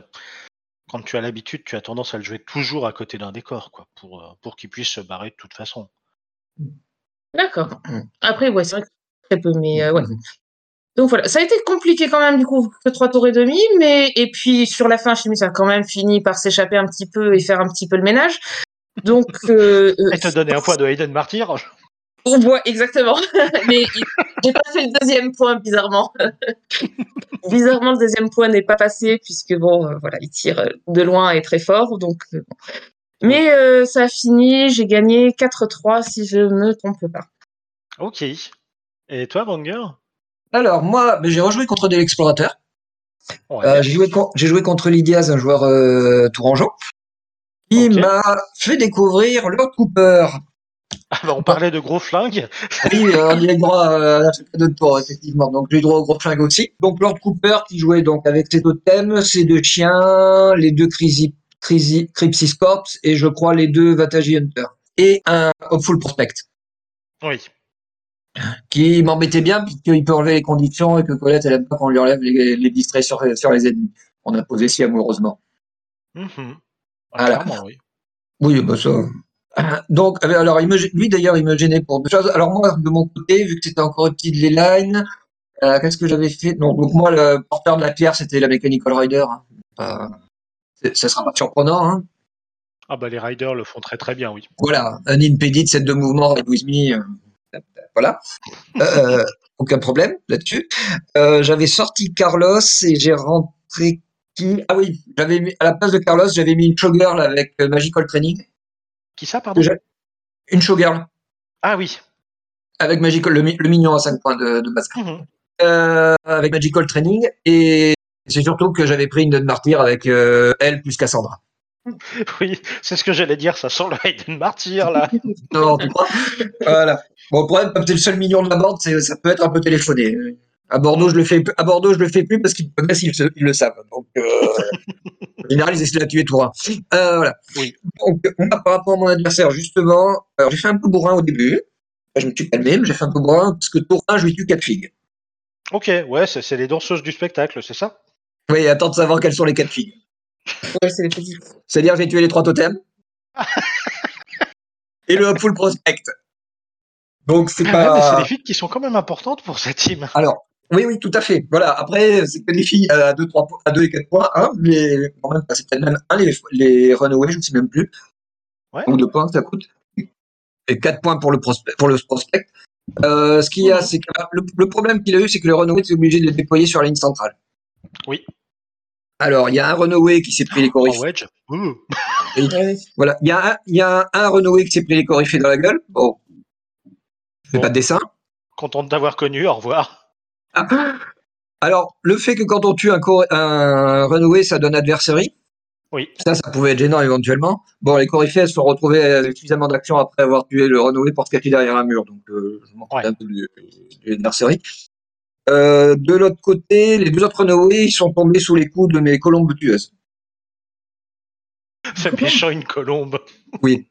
quand tu as l'habitude, tu as tendance à le jouer toujours à côté d'un décor, quoi, pour, euh, pour qu'il puisse se barrer de toute façon. D'accord. Après, ouais, c'est vrai que très peu, mais euh, ouais. Donc voilà, ça a été compliqué quand même, du coup, que trois tours et demi, mais et puis sur la fin, Chimus a quand même fini par s'échapper un petit peu et faire un petit peu le ménage. Donc. Euh, <laughs> et te donner un point de Hayden Martyr on voit exactement. <laughs> Mais j'ai pas fait le deuxième point, bizarrement. <laughs> bizarrement, le deuxième point n'est pas passé, puisque bon, euh, voilà, il tire de loin et très fort. Donc, euh, bon. Mais euh, ça a fini, j'ai gagné 4-3 si je ne me trompe pas. Ok. Et toi, Banger? Alors, moi, j'ai rejoué contre de l'explorateur. Ouais, euh, j'ai joué, joué, contre Lydiaz, un joueur euh, tourangeau. Il okay. m'a fait découvrir Lord Cooper, ah bah on parlait de gros flingues. oui, euh, on y a droit à la de tour, effectivement. Donc j'ai droit au gros flingue aussi. Donc Lord Cooper qui jouait donc avec ses deux thèmes, ses deux chiens, les deux Crypsis Corps et je crois les deux Vataji Hunter. et un Hopeful Prospect. Oui. Qui m'embêtait bien puisqu'il peut enlever les conditions et que Colette elle aime pas qu'on lui enlève les, les distraits sur, sur les ennemis. On a posé si amoureusement. Mhm. Ah, Voilà. oui. Oui, bah ça. <clears throat> Donc, euh, alors, il me, gê- lui d'ailleurs, il me gênait pour deux choses. Alors moi, de mon côté, vu que c'était encore petit de Leyline, euh, qu'est-ce que j'avais fait? Non, donc moi, le porteur de la pierre, c'était la Mechanical Rider. hein. Euh, ça sera pas surprenant. Hein. Ah bah les riders le font très très bien, oui. Voilà, un impedit, set de mouvement, Red with me, euh, voilà. Euh, aucun problème là-dessus. J'avais sorti Carlos et j'ai rentré qui? Ah oui, j'avais mis à la place de Carlos, j'avais mis une showgirl avec Magical Training. Qui ça, pardon Déjà- Une showgirl Ah oui. avec Magical, le, le mignon à 5 points de, de base. Mhm. Euh, avec Magical Training et c'est surtout que j'avais pris une Dead Martyr avec euh, elle plus Cassandra. <laughs> Oui, c'est ce que j'allais dire, ça sent le Hayden Martyr là. <laughs> Non, tu crois? Voilà. Bon, le problème, comme t'es le seul mignon de la bande, c'est ça peut être un peu téléphoné. À Bordeaux, je le fais, à Bordeaux, je le fais plus parce qu'ils ils le savent. Donc, euh, <laughs> en général, ils essaient de la tuer tout droit. Euh, voilà. Oui. Donc, moi, par rapport à mon adversaire, justement, alors j'ai fait un peu bourrin au début. Après, je me suis calmé, mais j'ai fait un peu bourrin parce que tour 1, je lui tue 4 figues. Ok, ouais, c'est les danseuses du spectacle, c'est ça? Oui, attends de savoir quelles sont les 4 figues. Ouais, c'est les petits. C'est-à-dire, j'ai tué les trois totems. <laughs> et le full prospect. Donc, c'est Ah ouais, mais c'est pas. des filles qui sont quand même importantes pour cette team. Alors, oui, oui, tout à fait. Voilà. Après, c'est que des filles à 2, 3, à 2 et 4 points, hein, mais quand même, c'est peut-être même un, les, les runaways, je ne sais même plus. Ouais. Donc, 2 points, ça coûte. Et 4 points pour le prospect. Pour le prospect. Euh, ce qu'il y a, c'est que le, le problème qu'il a eu, c'est que le runaway, c'est obligé de le déployer sur la ligne centrale. Oui. Alors, il y a un runaway qui s'est pris les coryphées. <laughs> Ouais. Voilà. Il y a un, il y a un, un runaway qui s'est pris les coryphées dans la gueule. Bon. Je fais Bon. pas de dessin. Content de t'avoir connu, au revoir. Ah. Alors, le fait que quand on tue un, un runaway, ça donne adversary. Oui. Ça, ça pouvait être gênant éventuellement. Bon, les coryphées, se sont retrouvées avec suffisamment d'action après avoir tué le runaway pour se cacher derrière un mur. Donc, euh, je m'en Ouais. un peu du, de l'adversary. Euh, de l'autre côté, les deux autres runaways, ils sont tombés sous les coups de mes colombes tueuses. <laughs> C'est méchant une colombe. <laughs> Oui.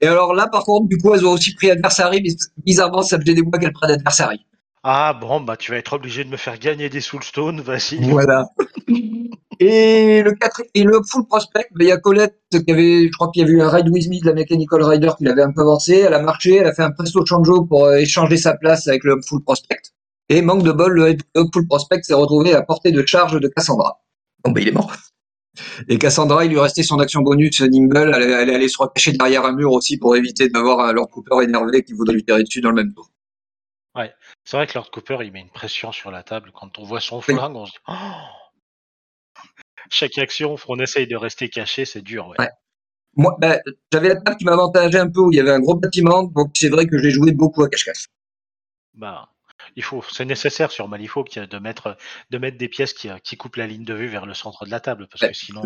Et alors là, par contre, du coup, elles ont aussi pris adversary, mais bizarrement, ça me gênait moins qu'elles prennent adversary. Ah bon, bah tu vas être obligé de me faire gagner des Soulstone, vas-y. Voilà. <laughs> Et le, quatre- et le full prospect, ben, il y a Colette qui avait, je crois qu'il y avait eu un ride with me de la Mechanical Rider qui l'avait un peu avancé. Elle a marché, elle a fait un presto changeau pour euh, échanger sa place avec le full prospect. Et manque de bol, le full prospect s'est retrouvé à portée de charge de Cassandra. Bon, ben, il est mort. Et Cassandra, il lui restait son action bonus Nimble. Elle, allée se recacher derrière un mur aussi pour éviter d'avoir un Lord Cooper énervé qui voudrait lui tirer dessus dans le même tour. C'est vrai que Lord Cooper, il met une pression sur la table. Quand on voit son Oui. flingue, on se dit... Oh Chaque action, on essaye de rester caché, c'est dur, ouais. Ouais. Moi, ben, j'avais la table qui m'avantageait un peu où il y avait un gros bâtiment, donc c'est vrai que j'ai joué beaucoup à cache-cache. Bah, il faut, c'est nécessaire sur Malifaux de mettre, de mettre des pièces qui, qui coupent la ligne de vue vers le centre de la table, parce Ouais, que sinon.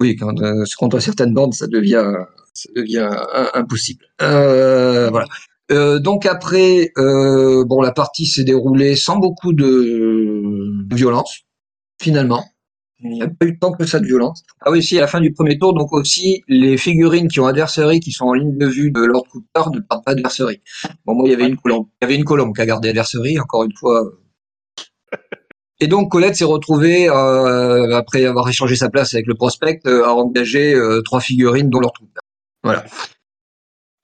Oui, quand euh, contre certaines bandes, ça devient, ça devient euh, impossible. Euh, voilà. Euh, donc après, euh, bon, la partie s'est déroulée sans beaucoup de, de violence, finalement. Il n'y a pas eu tant que ça de violence. Ah oui, si, à la fin du premier tour, donc aussi, les figurines qui ont adversary, qui sont en ligne de vue de Lord Cooper, ne partent pas adversary. Bon, moi, il y avait une colombe. Il y avait une colombe qui a gardé adversary, encore une fois. <laughs> Et donc Colette s'est retrouvée, euh, après avoir échangé sa place avec le prospect, euh, à engager euh, trois figurines, dont Lord Cooper. Voilà.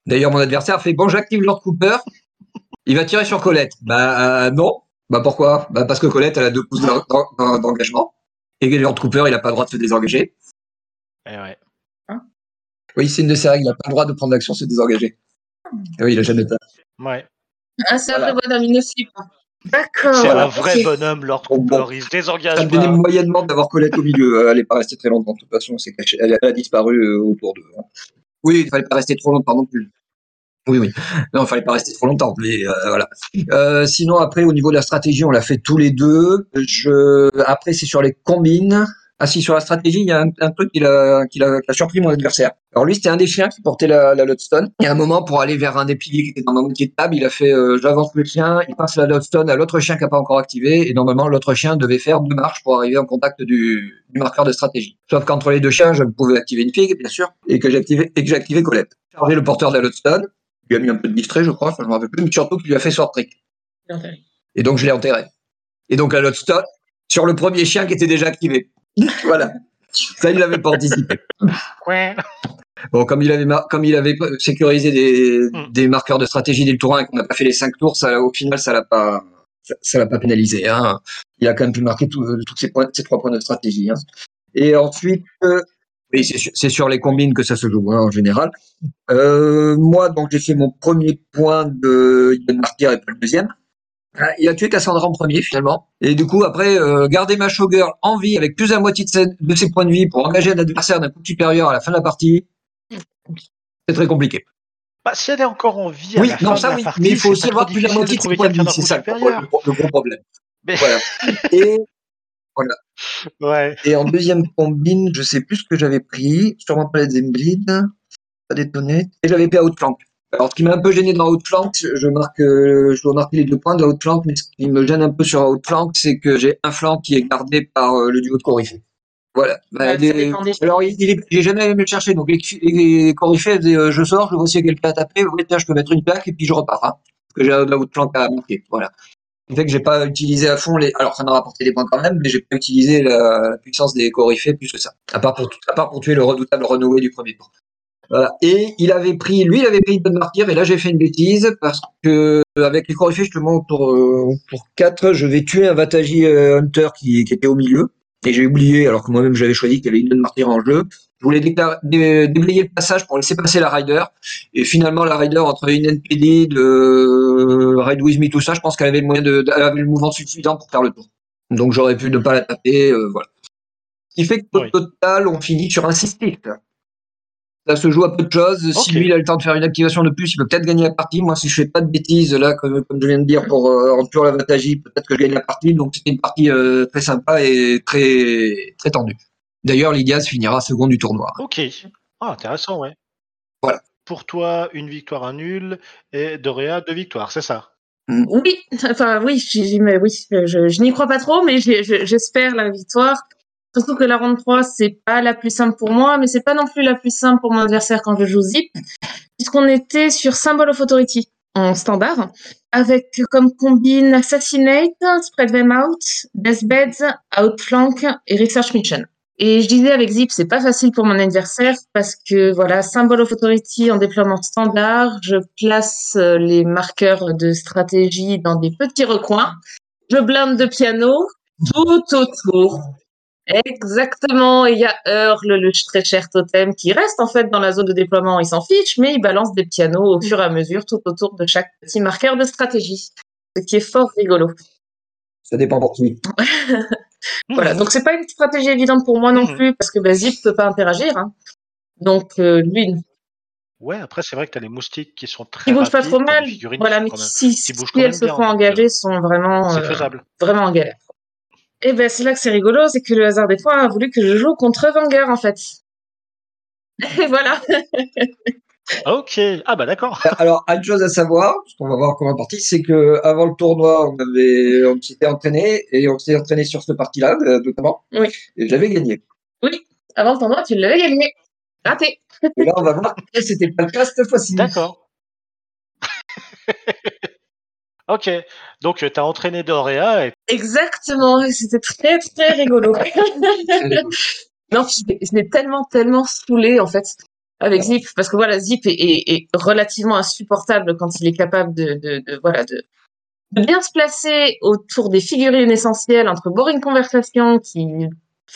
D'ailleurs, mon adversaire fait bon, j'active Lord Cooper. Il va tirer sur Colette. Bah euh, non. Bah pourquoi? Bah parce que Colette elle a deux pouces d'en- d'en- d'engagement et Lord Cooper il a pas le droit de se désengager. eh ouais. Oui, c'est une de ses règles. Il a pas le droit de prendre l'action, se désengager. Et oui, il a jamais. Ouais. Ah, ça Voilà. prévoit dans aussi pas. D'accord. C'est un vrai bonhomme, Lord Cooper, il se Ça désengage me gênait pas. moyennement d'avoir Colette au milieu. Euh, Elle n'est pas restée très longtemps. De toute façon, elle, a- elle a disparu euh, autour d'eux. hein. Oui, il fallait pas rester trop longtemps non plus. Oui, oui. Non, il fallait pas rester trop longtemps. Mais euh, voilà. Euh, sinon, après, au niveau de la stratégie, on l'a fait tous les deux. Je... Après, c'est sur les combines. Ah si, sur la stratégie, il y a un, un truc qui a, qui, a, qui a surpris mon adversaire. Alors lui, c'était un des chiens qui portait la, la Lodestone. Et à un moment, pour aller vers un des piliers qui était dans ma moitié de table, il a fait euh, j'avance le chien, il passe la Lodestone à l'autre chien qui n'a pas encore activé. Et normalement, l'autre chien devait faire deux marches pour arriver en contact du, du marqueur de stratégie. Sauf qu'entre les deux chiens, je pouvais activer une figue, bien sûr, et que j'activais et que j'ai activé Colette. chargé le porteur d'Alotstone. Il lui a mis un peu de distrait, je crois, je ne me rappelle plus, mais surtout qu'il lui a fait sword trick. Et donc je l'ai enterré. Et donc Alotstone, sur le premier chien qui était déjà activé. Voilà. Ça, il l'avait pas anticipé. Bon, comme il avait, comme il avait sécurisé des, hmm. des marqueurs de stratégie dès le tour 1 et qu'on n'a pas fait les 5 tours, ça, au final, ça l'a pas, ça l'a pas pénalisé. Hein. Il a quand même pu marquer tous ces, points, ces trois points de stratégie. Hein. Et ensuite, euh, c'est sur, les combines que ça se joue hein, en général. Euh, moi, donc j'ai fait mon premier point de Yann Martyr et pas le deuxième. Il a tué Cassandra en premier finalement. Et du coup, après, euh, garder ma showgirl en vie avec plus de la moitié de ses, points de vie pour engager un adversaire d'un coup supérieur à la fin de la partie, c'est très compliqué. Bah, si elle est encore en vie, oui, non, ça oui, mais il faut aussi avoir plus de la moitié de ses points de vie, c'est ça le, gros problème. Voilà. <laughs> Et voilà. Ouais. Et en deuxième combine, je sais plus ce que j'avais pris, sûrement pas les Zembleed, pas détonné, et j'avais pris Outflank. Alors, ce qui m'a un peu gêné dans Outflank, je marque, euh, je dois marquer les deux points de Outflank, mais ce qui me gêne un peu sur Outflank, c'est que j'ai un flanc qui est gardé par euh, le duo de Coryphée. Voilà. Bah, alors, il, est jamais allé me le chercher. Donc, les, les euh, je sors, je vois s'il y a quelqu'un à taper, ouais, tiens, je peux mettre une plaque et puis je repars. Hein, parce que j'ai un Outflank à marquer. Voilà. Fait que j'ai pas utilisé à fond les. Alors, ça m'a rapporté des points quand même, mais j'ai pas utilisé la, puissance des Coryphées plus que ça. À part pour, à part pour tuer le redoutable renoué du premier tour. Et il avait pris, lui, il avait pris une bonne martyr, et là j'ai fait une bêtise parce que avec les coryphées justement pour euh, pour 4 je vais tuer un Vataji euh, Hunter qui, qui était au milieu et j'ai oublié alors que moi-même j'avais choisi qu'il y avait une bonne martyr en jeu. Je voulais déblayer le passage pour laisser passer la Rider et finalement la Rider entre une NPD de Ride With Me tout ça, je pense qu'elle avait le moyen de, elle avait le mouvement suffisant pour faire le tour. Donc j'aurais pu ne pas la taper, euh, voilà. Ce qui fait qu'au total on finit sur un 6 ça se joue à peu de choses. Si lui, il a le temps de faire une activation de plus, il peut peut-être gagner la partie. Moi, si je fais pas de bêtises, là, comme, je viens de dire, pour euh, en pure la peut-être que je gagne la partie. Donc, c'était une partie euh, très sympa et très, très tendue. D'ailleurs, Lydias finira second du tournoi. Ok. Ah, intéressant, ouais. Voilà. Pour toi, une victoire, un nul, et Doréa, deux victoires, c'est ça? Mm. Oui, enfin oui, mais oui, je, je n'y crois pas trop, mais j'espère la victoire. Surtout que la ronde 3, c'est pas la plus simple pour moi, mais c'est pas non plus la plus simple pour mon adversaire quand je joue Zip, puisqu'on était sur Symbol of Authority en standard, avec comme combine Assassinate, Spread Them Out, Deathbeds, Outflank et Research Mission. Et je disais avec Zip, c'est pas facile pour mon adversaire parce que voilà, Symbol of Authority en déploiement standard, je place euh, les marqueurs de stratégie dans des petits recoins, je blinde de piano tout autour Exactement. Il y a Earl, le très cher totem, qui reste en fait dans la zone de déploiement. Il s'en fiche, mais il balance des pianos au fur et à mesure tout autour de chaque petit marqueur de stratégie. Ce qui est fort rigolo. Ça dépend pour qui. <laughs> voilà. Donc c'est pas une stratégie évidente pour moi non mhm. plus parce que bah, Zip peut pas interagir. Hein. Donc euh, lui. Ouais, après c'est vrai que tu as les moustiques qui sont très. Qui bougent pas trop mal. Voilà, mais si, si, elles se font engager, euh, sont vraiment, euh, vraiment en galère. Et eh ben c'est là que c'est rigolo, c'est que le hasard des fois a voulu que je joue contre Wenger en fait. Et <laughs> voilà. ok, ah bah d'accord. Alors, une chose à savoir, parce qu'on va voir comment partie, c'est que avant le tournoi, on avait, on s'était entraîné et on s'était entraîné sur cette partie-là, euh, notamment. Oui. Et j'avais gagné. Oui, avant le tournoi, tu l'avais gagné. Raté. Et là, on va voir que c'était pas le cas cette fois-ci. D'accord. Ok, donc tu as entraîné Doréa. Et... Exactement, c'était très très rigolo. <laughs> non, je l'ai tellement tellement saoulé en fait avec Zip. Parce que voilà Zip est, relativement insupportable quand il est capable de, de, voilà de, bien se placer autour des figurines essentielles entre boring conversation qui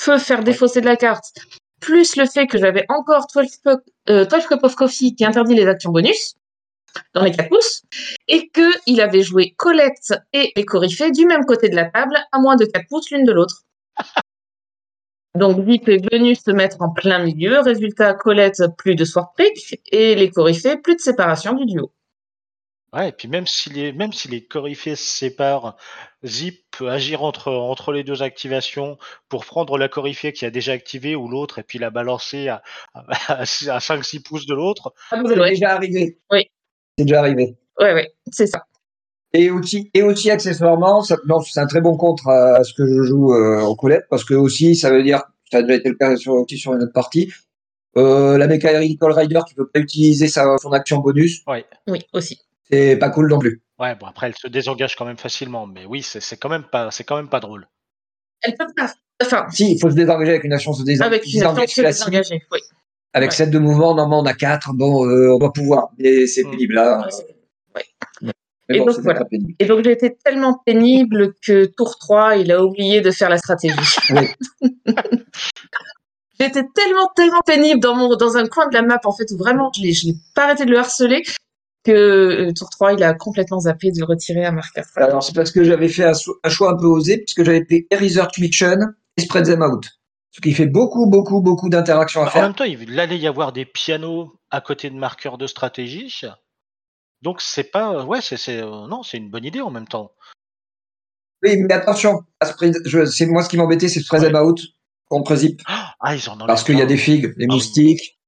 peut faire défausser de la carte plus le fait que j'avais encore 12 cup, euh, cup of coffee qui interdit les actions bonus dans les quatre pouces, et qu'il avait joué Colette et les Coryphées du même côté de la table, à moins de 4 pouces l'une de l'autre. <laughs> Donc Vip est venu se mettre en plein milieu, résultat Colette plus de sword prick et les Coryphées plus de séparation du duo. Ouais, et puis même si les, même si les coryphées se séparent, Zip peut agir entre, entre les deux activations pour prendre la coryphée qui a déjà activé ou l'autre et puis la balancer à, à, 5-6 pouces de l'autre. Ah, c'est déjà arrivé. Oui. C'est déjà arrivé. Oui, oui, c'est ça. Et aussi, et aussi accessoirement, c'est un très bon contre à, ce que je joue euh, en Colette, parce que aussi, ça veut dire, ça a déjà été le cas sur, aussi sur une autre partie, Euh, la mécanique Rider qui peut pas utiliser sa, son action bonus. Ouais. Oui, aussi. C'est pas cool non plus. Ouais, bon après elle se désengage quand même facilement, mais oui, c'est quand même pas, c'est quand même pas drôle. Elle peut pas. Enfin. Si, il faut se désengager avec une action se désengager. Avec une action se désengager, oui. Avec ouais. 7 de mouvement, normalement on a 4, bon, euh, on va pouvoir, mais c'est mmh. pénible là. Ouais, et, bon, donc, voilà. et donc j'ai été tellement pénible que tour 3, il a oublié de faire la stratégie. <laughs> <laughs> J'étais tellement, tellement pénible dans, mon, dans un coin de la map, en fait, où vraiment je n'ai pas arrêté de le harceler, que euh, tour 3, il a complètement zappé de retirer un marqueur. Alors, c'est parce que j'avais fait un, un, choix un peu osé, puisque j'avais fait Research Mission et Spread Them Out. Ce qui fait beaucoup, beaucoup, beaucoup d'interactions à bah, faire. En même temps, il allait y avoir des pianos à côté de marqueurs de stratégie. Donc, c'est pas. Ouais, c'est. Euh, non, c'est une bonne idée en même temps. Oui, mais attention, c'est moi ce qui m'embêtait, c'est Spread Them Out contre Zip. Ah, ils en ont Parce qu'il y a des figues, les moustiques.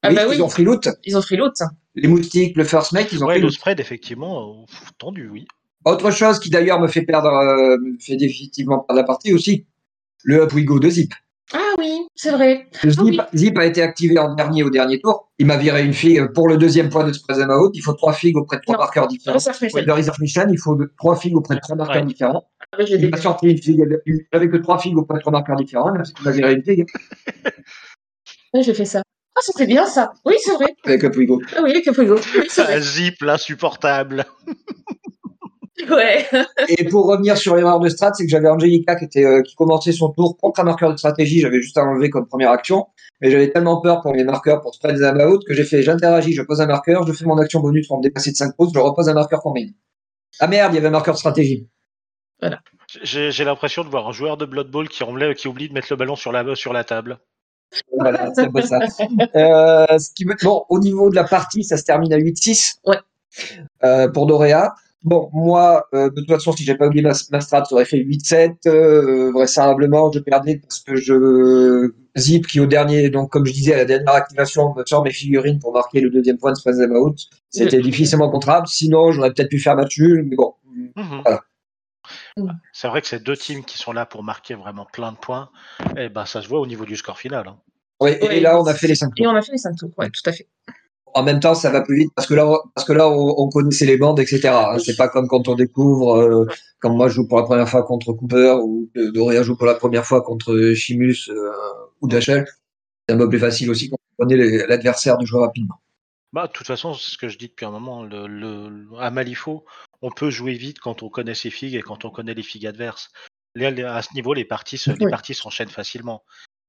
Ah oui, bah oui. Ils ont free loot. Ils ont free loot. Les moustiques, le first mate, ils ont ouais, free le loot. spread, effectivement, euh, tendu, oui. Autre chose qui d'ailleurs me fait perdre, euh, me fait définitivement perdre la partie aussi, le Up We Go de Zip. Ah oui, c'est vrai. Le Zip, Ah oui. Zip a été activé en dernier au dernier tour. Il m'a viré une figue pour le deuxième point de Them Out. Il faut trois figues auprès de trois Non, marqueurs différents. De Reserve Mission, il faut trois figues auprès de trois marqueurs Ouais. différents. Il m'a sorti une figue avec que trois figues auprès de trois marqueurs différents. Là, il m'a viré une figue Ouais, j'ai fait ça. Ah, c'était bien ça. Oui, c'est vrai. avec Up We Go. Ah oui, que Fuego. Oui, Ah. Zip, l'insupportable. <laughs> Ouais. Et pour revenir sur l'erreur de strat, c'est que j'avais Angelica qui, était, euh, qui commençait son tour contre un marqueur de stratégie. J'avais juste à enlever comme première action. Mais j'avais tellement peur pour mes marqueurs pour spread them out que j'ai fait j'interagis, je pose un marqueur, je fais mon action bonus pour me dépasser de 5 pouces, je repose un marqueur pour main. Ah merde, il y avait un marqueur de stratégie. J'ai j'ai l'impression de voir un joueur de Blood Bowl qui, oublie, qui oublie de mettre le ballon sur la, sur la table. Voilà, c'est un peu ça. Euh, ce qui me... Bon, au niveau de la partie, ça se termine à 8-6. Ouais. Euh, pour Dorea. Bon, moi, euh, de toute façon, si j'ai pas oublié ma, ma strat, ça aurait fait 8-7. Euh, vraisemblablement, je perdais parce que je Zip qui au dernier, donc comme je disais à la dernière activation, me sort mes figurines pour marquer le deuxième point de Them Out. C'était difficilement contrable. Sinon, j'aurais peut-être pu faire match nul, mais bon. Mhm. Voilà. C'est vrai que ces deux teams qui sont là pour marquer vraiment plein de points, eh ben, ça se voit au niveau du score final. hein. Oui, Ouais. et là, on a fait les 5 Et on a fait les 5 tours. Ouais, tout à fait. En même temps, ça va plus vite parce que là, on- parce que là, on, on connaissait les bandes, etc. hein. C'est pas comme quand on découvre, euh, quand moi je joue pour la première fois contre Cooper ou Doria joue pour la première fois contre Chimus euh, ou Dachel. C'est un peu plus facile aussi quand on connaît les- l'adversaire de jouer rapidement. Bah, de toute façon, c'est ce que je dis depuis un moment. Le, le- à Malifaux, on peut jouer vite quand on connaît ses figues et quand on connaît les figues adverses. Là, les- à ce niveau, les parties, se- les Oui. parties s'enchaînent facilement.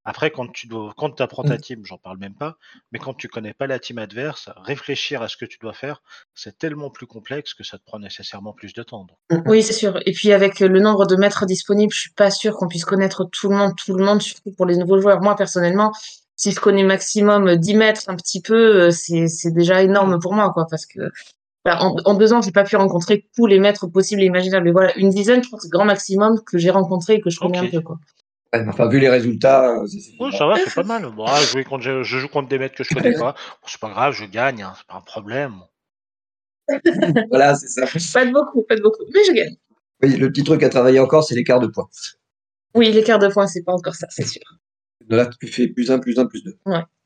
Après, quand tu dois, quand apprends ta team, j'en parle même pas, mais quand tu connais pas la team adverse, réfléchir à ce que tu dois faire, c'est tellement plus complexe que ça te prend nécessairement plus de temps. donc. Oui, c'est sûr. Et puis avec le nombre de maîtres disponibles, je suis pas sûre qu'on puisse connaître tout le monde, tout le monde, surtout pour les nouveaux joueurs. Moi, personnellement, si je connais maximum 10 mètres un petit peu, euh, c'est déjà énorme pour moi, quoi, parce que voilà, en, en deux ans, j'ai pas pu rencontrer tous les maîtres possibles et imaginables. Mais voilà, une dizaine, je pense, grand maximum que j'ai rencontré et que je connais un peu, quoi. Enfin, vu les résultats, euh, ça va, c'est pas mal. Bon, ah, jouer contre, je, je joue contre des maîtres que je connais pas. Bon, c'est pas grave, je gagne, hein, c'est pas un problème. <laughs> voilà, c'est ça. Pas de beaucoup, pas de beaucoup, mais je gagne. Oui, le petit truc à travailler encore, c'est l'écart de points. Oui, l'écart de points, c'est pas encore ça, c'est sûr. De là, tu fais plus 1, plus 1, plus 2.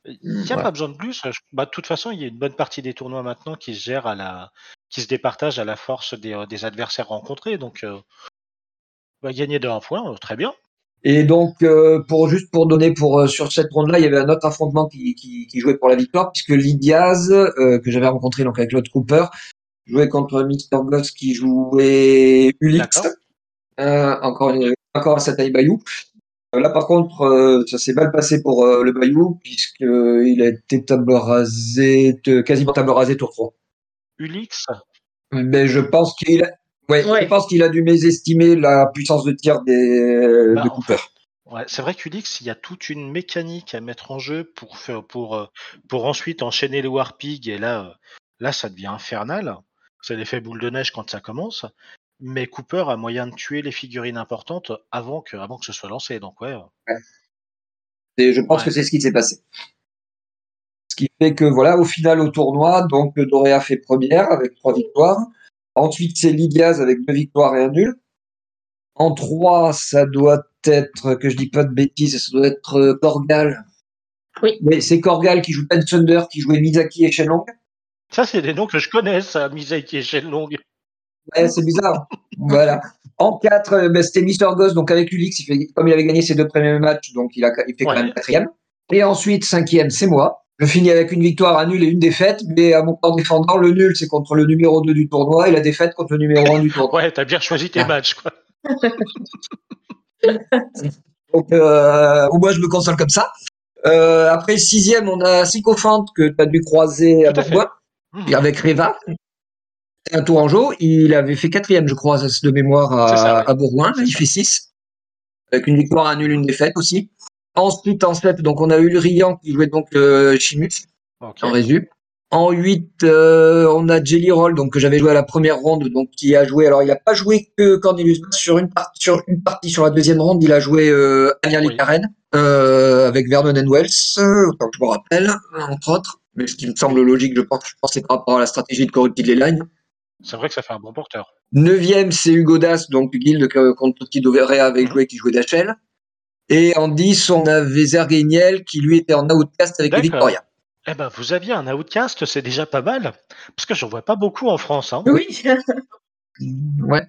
Il n'y a Ouais. pas besoin de plus. je- Bah, de toute façon, il y a une bonne partie des tournois maintenant qui se gèrent à la, qui se départagent à la force des, euh, des adversaires rencontrés. Donc, euh, bah, gagner de 1 point, euh, très bien. Et donc, euh, pour juste pour donner pour euh, sur cette ronde-là, il y avait un autre affrontement qui, qui, qui jouait pour la victoire, puisque Lydiaz, euh, que j'avais rencontré donc avec l'autre Cooper, jouait contre Mr. Goss qui jouait Ulix, euh, encore une, encore à Sataï Bayou. Euh, Là, par contre, euh, ça s'est mal passé pour euh, le Bayou, puisqu'il a été table rasée, te- quasiment table rasée tour 3. Ulix, Mais je pense qu'il a, ouais, Ouais. je pense qu'il a dû mésestimer la puissance de tir des, Bah, de Cooper. ouais, c'est vrai qu'Ulix, il y a toute une mécanique à mettre en jeu pour, faire, pour, euh, pour ensuite enchaîner les Warpig. Et là, euh, là, ça devient infernal. C'est l'effet boule de neige quand ça commence. Mais Cooper a moyen de tuer les figurines importantes avant que, avant que ce soit lancé. Donc, ouais. euh, Et je pense Ouais. que c'est ce qui s'est passé. Ce qui fait que voilà, au final au tournoi, donc Dorea fait première avec trois victoires. Ensuite, c'est Lydiaz avec deux victoires et un nul. En trois, ça doit être, que je dis pas de bêtises, ça doit être euh, Corgal Oui. Mais c'est Korgal qui joue Pen Thunder, qui jouait Mizaki et Shenlong. Ça, c'est des noms que je connais, ça, Mizaki et Shenlong. Ouais, c'est bizarre. <laughs> voilà. En 4, ben, c'était Mister Ghost, donc avec Ulix, il fait, comme il avait gagné ses deux premiers matchs, donc il, a, il fait quand Ouais. même quatrième. Et ensuite, cinquième, c'est moi. Je finis avec une victoire, un nul et une défaite, mais à mon corps défendant, le nul, c'est contre le numéro 2 du tournoi et la défaite contre le numéro 1 du tournoi. Ouais, t'as bien choisi tes Ah. matchs, quoi. <laughs> Donc, euh, au moins, je me console comme ça. Euh, après, sixième, on a Sycophante que tu as dû croiser à. Bourgoin, et avec Reva. C'est un Tourangeau. Il avait fait quatrième, je crois, de mémoire à, ça, à Bourgoin. Il fait six. Avec une victoire, un nul, une défaite aussi. Ensuite, en 7, donc, on a Riant qui jouait donc euh, Chimus, en résumé. En 8, on a Jelly Roll, donc, que j'avais joué à la première ronde, donc, qui a joué, alors, il n'a pas joué que Cornelius sur une partie, sur une partie, sur la deuxième ronde, il a joué, euh, Oui. Karen, euh, avec Vernon and Wells, euh, autant que je me rappelle, entre autres. Mais ce qui me semble logique, je pense, je pense, c'est par rapport à la stratégie de Corrupted Line. C'est vrai que ça fait un bon porteur. Neuvième, c'est Hugo Das, donc, du guild contre qui Doverea avait joué, qui jouait d'HL. Et en 10, on avait Zergueniel, qui lui était en outcast avec. Victoria. Eh ben, vous aviez un outcast, c'est déjà pas mal. Parce que j'en vois pas beaucoup en France. Hein. Oui. <laughs> Ouais.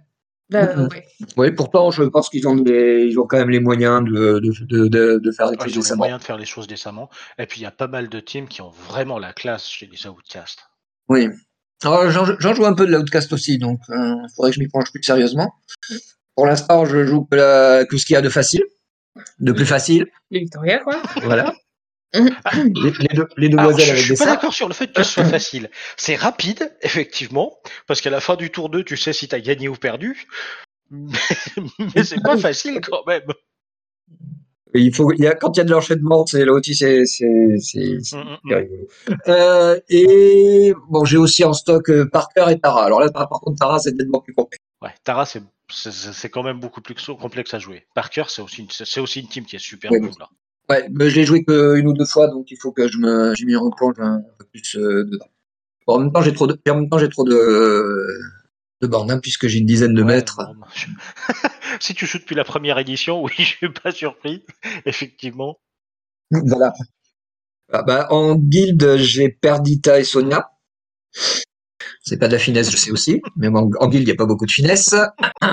Bah, ouais. Oui, pourtant, je pense qu'ils ont, des- ils ont quand même les moyens de, de, de, de, de faire des Ouais, trucs ils ont les moyens de faire les choses décemment. Et puis, il y a pas mal de teams qui ont vraiment la classe chez les outcasts. Oui. Alors, j'en joue un peu de l'outcast aussi, donc il faudrait que je m'y penche plus sérieusement. Pour l'instant, je joue que, la- que ce qu'il y a de facile, de plus facile. Les Victoria, quoi. Voilà. <laughs> Les, les deux, les Alors, demoiselles je, je suis des pas d'accord sur le fait que ce soit facile. C'est rapide, effectivement, parce qu'à la fin du tour 2, tu sais si t'as gagné ou perdu. Mais, <laughs> mais c'est pas facile quand même. Il faut, il y a, quand il y a de l'enchaînement, c'est là aussi, c'est, c'est, c'est, c'est Mm, mm, c'est rigolo. Euh, et bon, j'ai aussi en stock euh, Parker et Tara. Alors là, par par contre, Tara, c'est nettement plus complexe. Ouais, Tara, c'est c'est- c'est quand même beaucoup plus complexe à jouer. Parker, c'est aussi, une- c'est aussi une team qui est super Oui. cool. Là. Ouais, mais je l'ai joué qu'une ou deux fois, donc il faut que je me, je m'y replonge un peu plus euh, dedans. Bon, en même temps, j'ai trop de, en même temps, j'ai trop de, de bornes, hein, puisque j'ai une dizaine de Ouais, mètres. je- <laughs> si tu joues depuis la première édition, oui, <laughs> je suis pas surpris, effectivement. Voilà. Ah bah, en guilde, j'ai Perdita et Sonia. C'est pas de la finesse, je sais aussi, mais en, en guilde, il n'y a pas beaucoup de finesse. <coughs>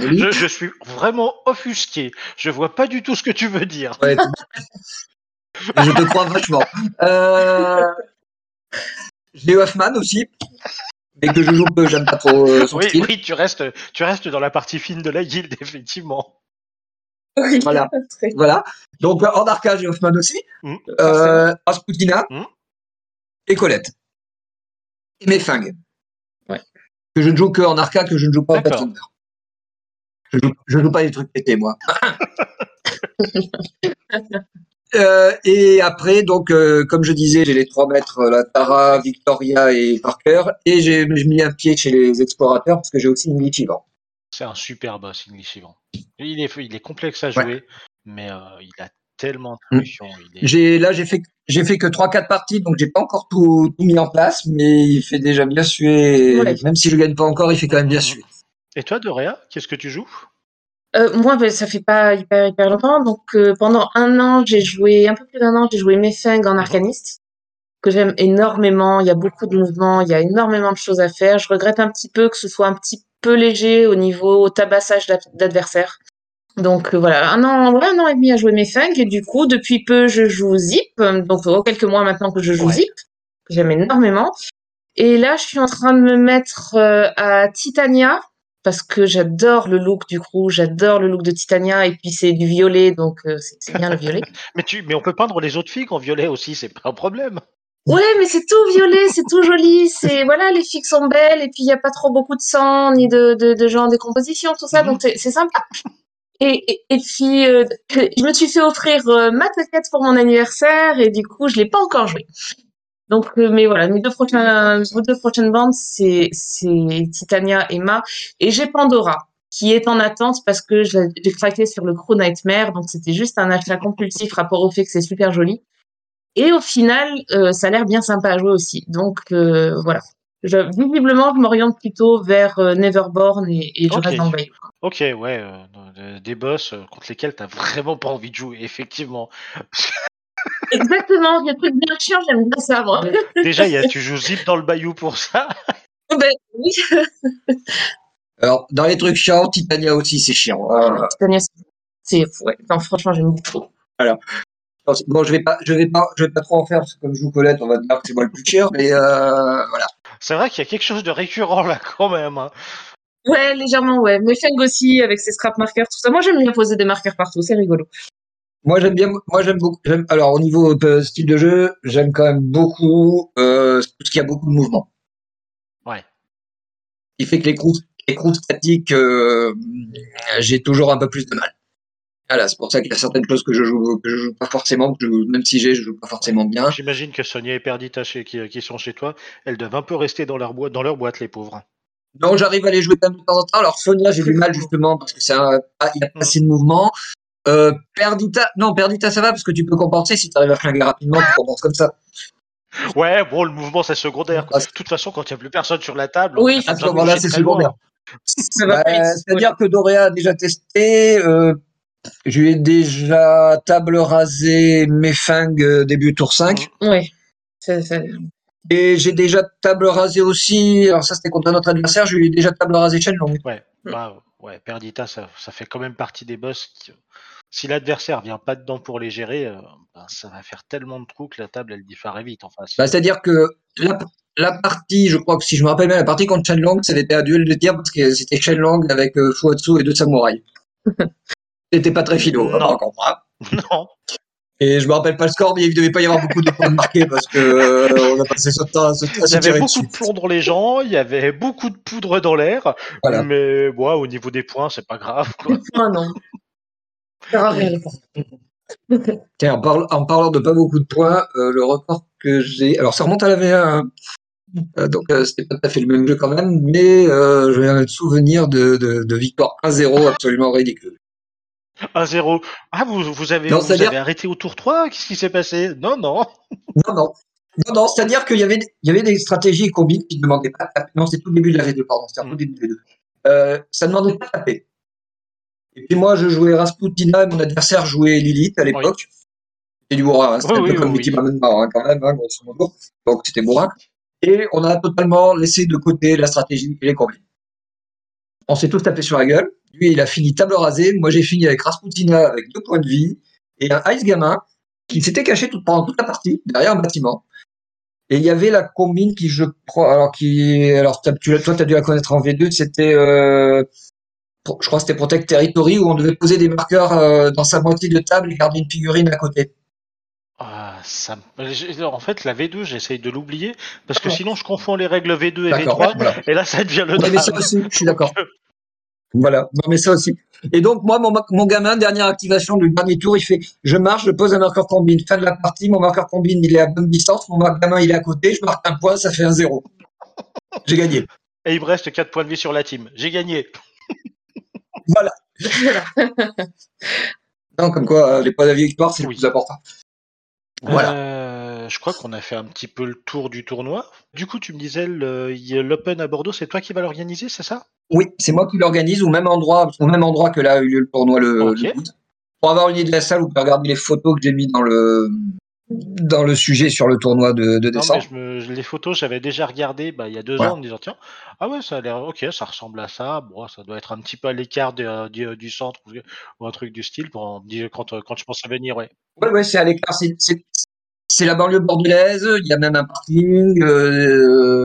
Je, je suis vraiment offusqué. Je vois pas du tout ce que tu veux dire. Ouais, je te crois vachement. Euh... J'ai Hoffman aussi, mais que je joue peu, j'aime pas trop euh, son Oui, style. oui, tu restes, tu restes dans la partie fine de la guilde, <laughs> effectivement. Oui. Voilà. <laughs> Voilà. Donc euh, en arca, j'ai Hoffman aussi. Mm. Euh, Rasputina Mm. et Colette. Et mes. Ouais. Que je ne joue que en arca, que je ne joue pas en. Pathfinder. Je joue, je joue pas les trucs pétés, moi. <laughs> Euh, et après, donc, euh, comme je disais, j'ai les trois maîtres, euh, la Tara, Victoria et Parker, et j'ai mis un pied chez les explorateurs parce que j'ai aussi une Lichivan. C'est un super boss, English Ivan. Il est, il est complexe à jouer, mais euh, il a tellement de Mm. solutions. J'ai là, j'ai fait j'ai fait que trois quatre parties, donc j'ai pas encore tout, tout mis en place, mais il fait déjà bien suer. Ouais. Même si je gagne pas encore, il fait quand même bien suer. Et toi, Dorea, qu'est-ce que tu joues? Euh, moi, ben, ça fait pas hyper hyper longtemps. Donc euh, pendant un an, j'ai joué un peu plus d'un an, j'ai joué Mefeng en arcaniste que j'aime énormément. Il y a beaucoup de mouvements, il y a énormément de choses à faire. Je regrette un petit peu que ce soit un petit peu léger au niveau tabassage d'ad- d'adversaires. Donc euh, voilà, un an, ouais, un an et demi à jouer Mefeng et du coup depuis peu je joue Zip. Donc oh, quelques mois maintenant que je joue Ouais. Zip, j'aime énormément. Et là, je suis en train de me mettre euh, à Titania parce que j'adore le look du coup, j'adore le look de Titania et puis c'est du violet donc euh, c'est bien le violet. <laughs> mais, tu, mais on peut peindre les autres filles en violet aussi, c'est pas un problème. Ouais, mais c'est tout violet, c'est tout joli, c'est voilà, les filles sont belles et puis il y a pas trop beaucoup de sang ni de de, de genre décomposition tout ça Mhm. donc c'est c'est sympa. Et, et, puis euh, je me suis fait offrir euh, ma claquette pour mon anniversaire et du coup je l'ai pas encore joué. Donc euh, mais voilà, mes deux prochains mes deux prochaines bandes c'est Titania et Ma et j'ai Pandora qui est en attente parce que j'ai craqué sur le Crow Nightmare donc c'était juste un achat compulsif rapport au fait que c'est super joli. Et au final, euh, ça a l'air bien sympa à jouer aussi. Donc euh, voilà. Je, visiblement, je m'oriente plutôt vers euh, Neverborn et, et je Ok. reste ouais, euh, euh, des boss euh, contre lesquels t'as vraiment pas envie de jouer, effectivement. <laughs> Exactement, des trucs bien chiants, j'aime bien ça, moi. Déjà, y a, tu joues zip dans le bayou pour ça. <laughs> ben oui. <laughs> Alors, dans les trucs chiants, Titania aussi, c'est chiant. Euh, Titania, c'est, ouais, non, franchement, j'aime beaucoup. Alors, bon, je vais pas, je vais pas, je vais pas trop en faire parce que comme je joue Colette, on va dire que c'est moi le plus cher, mais euh, voilà. C'est vrai qu'il y a quelque chose de récurrent là quand même. hein. Ouais, légèrement, ouais. Mais Feng aussi, avec ses scrap marqueurs, tout ça. Moi, j'aime bien poser des marqueurs partout, c'est rigolo. Moi, j'aime bien, moi, j'aime beaucoup, j'aime, alors, au niveau euh, style de jeu, j'aime quand même beaucoup, euh, tout ce qui a beaucoup de mouvement. Ouais. Il fait que les croûtes, les croûtes statiques, euh, j'ai toujours un peu plus de mal. Voilà, c'est pour ça qu'il y a certaines choses que je joue, que je joue pas forcément, que je- même si j'ai, je joue pas forcément bien. J'imagine que Sonia et Perdita chez, qui, qui sont chez toi, elles doivent un peu rester dans leur boîte, dans leur boîte les pauvres. Donc j'arrive à les jouer de temps en temps. Alors Sonia, j'ai du mal justement parce que c'est un, il y a pas assez de mouvement. Euh, Perdita, non Perdita ça va parce que tu peux compenser si tu arrives à flinguer rapidement, tu compenses comme ça. Ouais, bon, le mouvement c'est secondaire. De toute façon, quand il n'y a plus personne sur la table, Oui, À ce moment-là, c'est secondaire. Bah. C'est-à-dire que Doréa a déjà testé. Euh, je lui ai déjà table rasé mes fingres euh, début tour 5. Ouais. C'est- c'est- Et j'ai déjà table rasé aussi. Alors ça c'était contre un autre adversaire. Je lui ai déjà table rasé Shenlong. Ouais, bah, ouais, Perdita, ça, ça fait quand même partie des boss. Qui, si l'adversaire vient pas dedans pour les gérer, euh, ben, ça va faire tellement de trous que la table elle disparaît vite. Enfin, Bah, c'est-à-dire que la, la partie, je crois que si je me rappelle bien, la partie contre Shenlong, ça avait été un duel de tir parce que c'était Shenlong avec euh, Fuatsu et deux samouraïs. <laughs> C'était pas très philo, Non. par contre, hein. <laughs> non, Et je me rappelle pas le score, mais il devait pas y avoir beaucoup de points marqués parce que euh, on a passé ce temps à se, à il y avait beaucoup dessus. de plomb dans les gens, il y avait beaucoup de poudre dans l'air, Voilà. mais ouais, au niveau des points, c'est pas grave. Quoi. <laughs> Ah non. Ça sert à rien, les <laughs> points. Tiens, en, parle- en parlant de pas beaucoup de points, euh, le record que j'ai, alors ça remonte à la V1, hein. Euh, donc euh, c'était pas tout à fait le même jeu quand même, mais euh, j'ai un souvenir de, de, de victoire 1-0 absolument ridicule. 1-0. Ah, vous, vous, avez, Non, vous c'est-à-dire- avez arrêté au tour 3 Qu'est-ce qui s'est passé? Non, non. Non, non. Non, non, c'est-à-dire qu'il y avait, il y avait des stratégies et combines qui ne demandaient pas de taper. Non, c'est tout le début de la V2, pardon, au Mm. tout début de la V2. Euh, ça ne demandait pas de taper. Et puis moi, je jouais Rasputina et mon adversaire jouait Lilith à l'époque. C'était du bourrin, hein, c'était Oui, un peu oui, comme oui, Mickey oui. Hein, quand même, hein, grosso modo. Donc c'était bourrin. Et on a totalement laissé de côté la stratégie et les combines. On s'est tous tapé sur la gueule. Lui, il a fini table rasée. Moi, j'ai fini avec Rasputina avec deux points de vie et un Ice Gamin qui s'était caché tout, pendant toute la partie derrière un bâtiment. Et il y avait la combine qui, je crois, alors qui, alors t'as- tu, toi, tu as dû la connaître en V2, c'était, euh, je crois que c'était Protect Territory où on devait poser des marqueurs euh, dans sa moitié de table et garder une figurine à côté. Ah, ça, en fait, la V2, j'essaye de l'oublier parce que sinon je confonds les règles V2 et D'accord, V3 voilà. et là ça devient le Ouais, drame. mais ça aussi, je suis d'accord. <laughs> Voilà, non mais ça aussi. Et donc moi, mon, mon gamin, dernière activation du dernier tour, il fait, je marche, je pose un marqueur combine. Fin de la partie, mon marqueur combine, il est à bonne distance, mon gamin, il est à côté, je marque un point, ça fait un zéro. J'ai gagné. Et il me reste 4 points de vie sur la team. J'ai gagné. Voilà. <laughs> Non, comme quoi, euh, les points d'avis victoire, c'est Oui. le plus important. Voilà. Euh, je crois qu'on a fait un petit peu le tour du tournoi. Du coup, tu me disais, le- il y a l'Open à Bordeaux, c'est toi qui vas l'organiser, c'est ça? Oui, c'est moi qui l'organise au même endroit, au même endroit que là a eu lieu le tournoi le. Pour avoir une idée de la salle, vous pouvez regarder les photos que j'ai mis dans le dans le sujet sur le tournoi de, de Non, mais décembre. je me- les photos, j'avais déjà regardé bah, il y a deux Voilà. ans en me disant, tiens, ah ouais, ça a l'air, ok, ça ressemble à ça. Bon, ça doit être un petit peu à l'écart du, du centre ou, un truc du style. Pour, quand, quand je pensais venir, ouais. Ouais, ouais, c'est à l'écart. C'est la banlieue bordelaise. Il y a même un parking. Euh,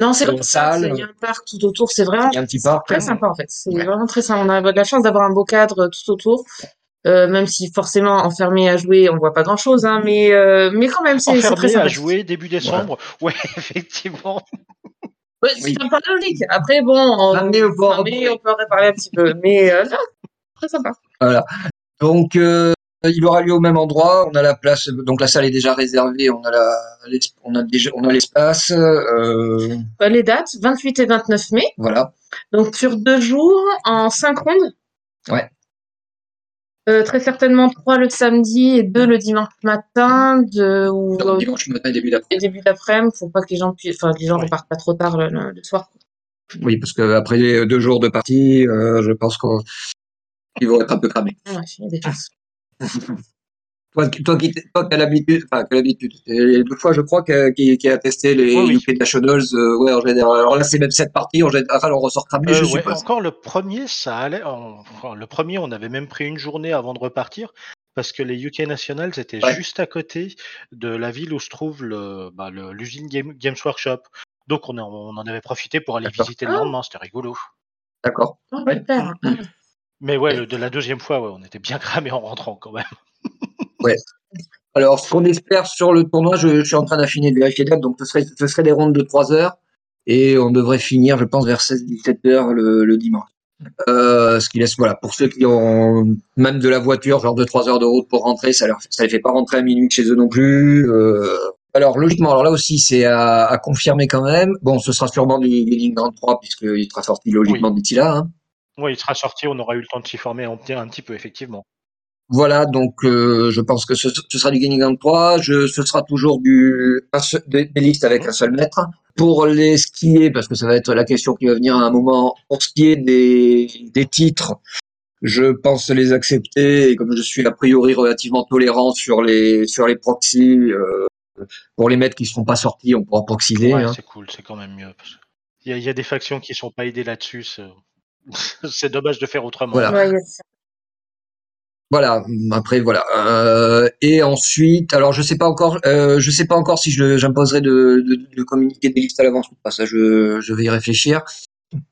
Non, c'est Euh, comme ça. Il y a un parc tout autour. C'est vraiment il y a un petit parc. très sympa en fait. C'est Ouais. vraiment très sympa. On a de la chance d'avoir un beau cadre tout autour. Euh, même si forcément enfermé à jouer, on voit pas grand chose, hein, mais euh, mais quand même c'est très Enfermé sympa. à jouer début décembre? <laughs> Ouais, effectivement. Ouais, Oui. c'est pas logique. Après bon, on, on peut en réparer un petit peu, mais euh, non, très sympa. Donc, euh, il aura lieu au même endroit. On a la place. Donc, la salle est déjà réservée. On a la, on a déjà, on a l'espace. Euh, Euh, les dates 28 et 29 mai, voilà. donc sur deux jours en cinq rondes. Ouais. Euh, très certainement trois le samedi et deux le dimanche matin de ou dimanche matin et début d'après. et début d'après-midi pour pas que les gens puissent, enfin que les gens Ouais. repartent pas trop tard le, le- le soir. Oui, parce que après deux jours de partie, euh, je pense qu'ils vont être un peu cramés. Ouais, Toi, toi qui toi, as l'habitude, enfin, l'habitude. Deux fois, je crois, qui a testé les oui, UK Nationals. Euh, ouais, en général. Alors là, c'est même cette partie. En général, on ressort cramé, euh, je ouais, Encore le premier, ça allait. Enfin, le premier, on avait même pris une journée avant de repartir parce que les UK Nationals étaient juste à côté de la ville où se trouve le, bah, l'usine Games Workshop. Donc on, on, en avait profité pour aller visiter le lendemain, c'était rigolo. D'accord. Ah, Mais ouais, de la deuxième fois, ouais, on était bien <laughs> cramé en rentrant quand même. Ouais. Alors, ce qu'on espère sur le tournoi, je, suis en train d'affiner de vérifier donc ce serait, ce serait des rondes de 3 heures et on devrait finir, je pense, vers 16-17 heures le, dimanche. Euh, ce qui laisse, voilà, pour ceux qui ont même de la voiture, genre de 3 heures de route pour rentrer, ça leur, ça les fait pas rentrer à minuit chez eux non plus. Euh, alors logiquement, alors là aussi c'est à, à, confirmer quand même. Bon, ce sera sûrement du Gaming Grand 3 puisqu'il sera sorti logiquement d'ici là. Hein. Oui, il sera sorti, on aura eu le temps de s'y former un, un petit peu effectivement. Voilà, donc euh, je pense que ce, ce, sera du Grand 3. Je, ce sera toujours du des, listes avec un seul maître. Pour les skier, parce que ça va être la question qui va venir à un moment, pour ce qui est des, des titres, je pense les accepter et comme je suis a priori relativement tolérant sur les sur les proxys, euh, pour les maîtres qui ne seront pas sortis, on pourra proxyser. Ouais, hein. c'est cool, c'est quand même mieux. Il y, a, y, a des factions qui sont pas aidées là-dessus. <laughs> C'est dommage de faire autrement. Voilà. voilà. Après voilà. Euh, et ensuite, alors je sais pas encore, euh, je sais pas encore si j'imposerai de, de, de, communiquer des listes à l'avance ou pas. Ça, je, je vais y réfléchir.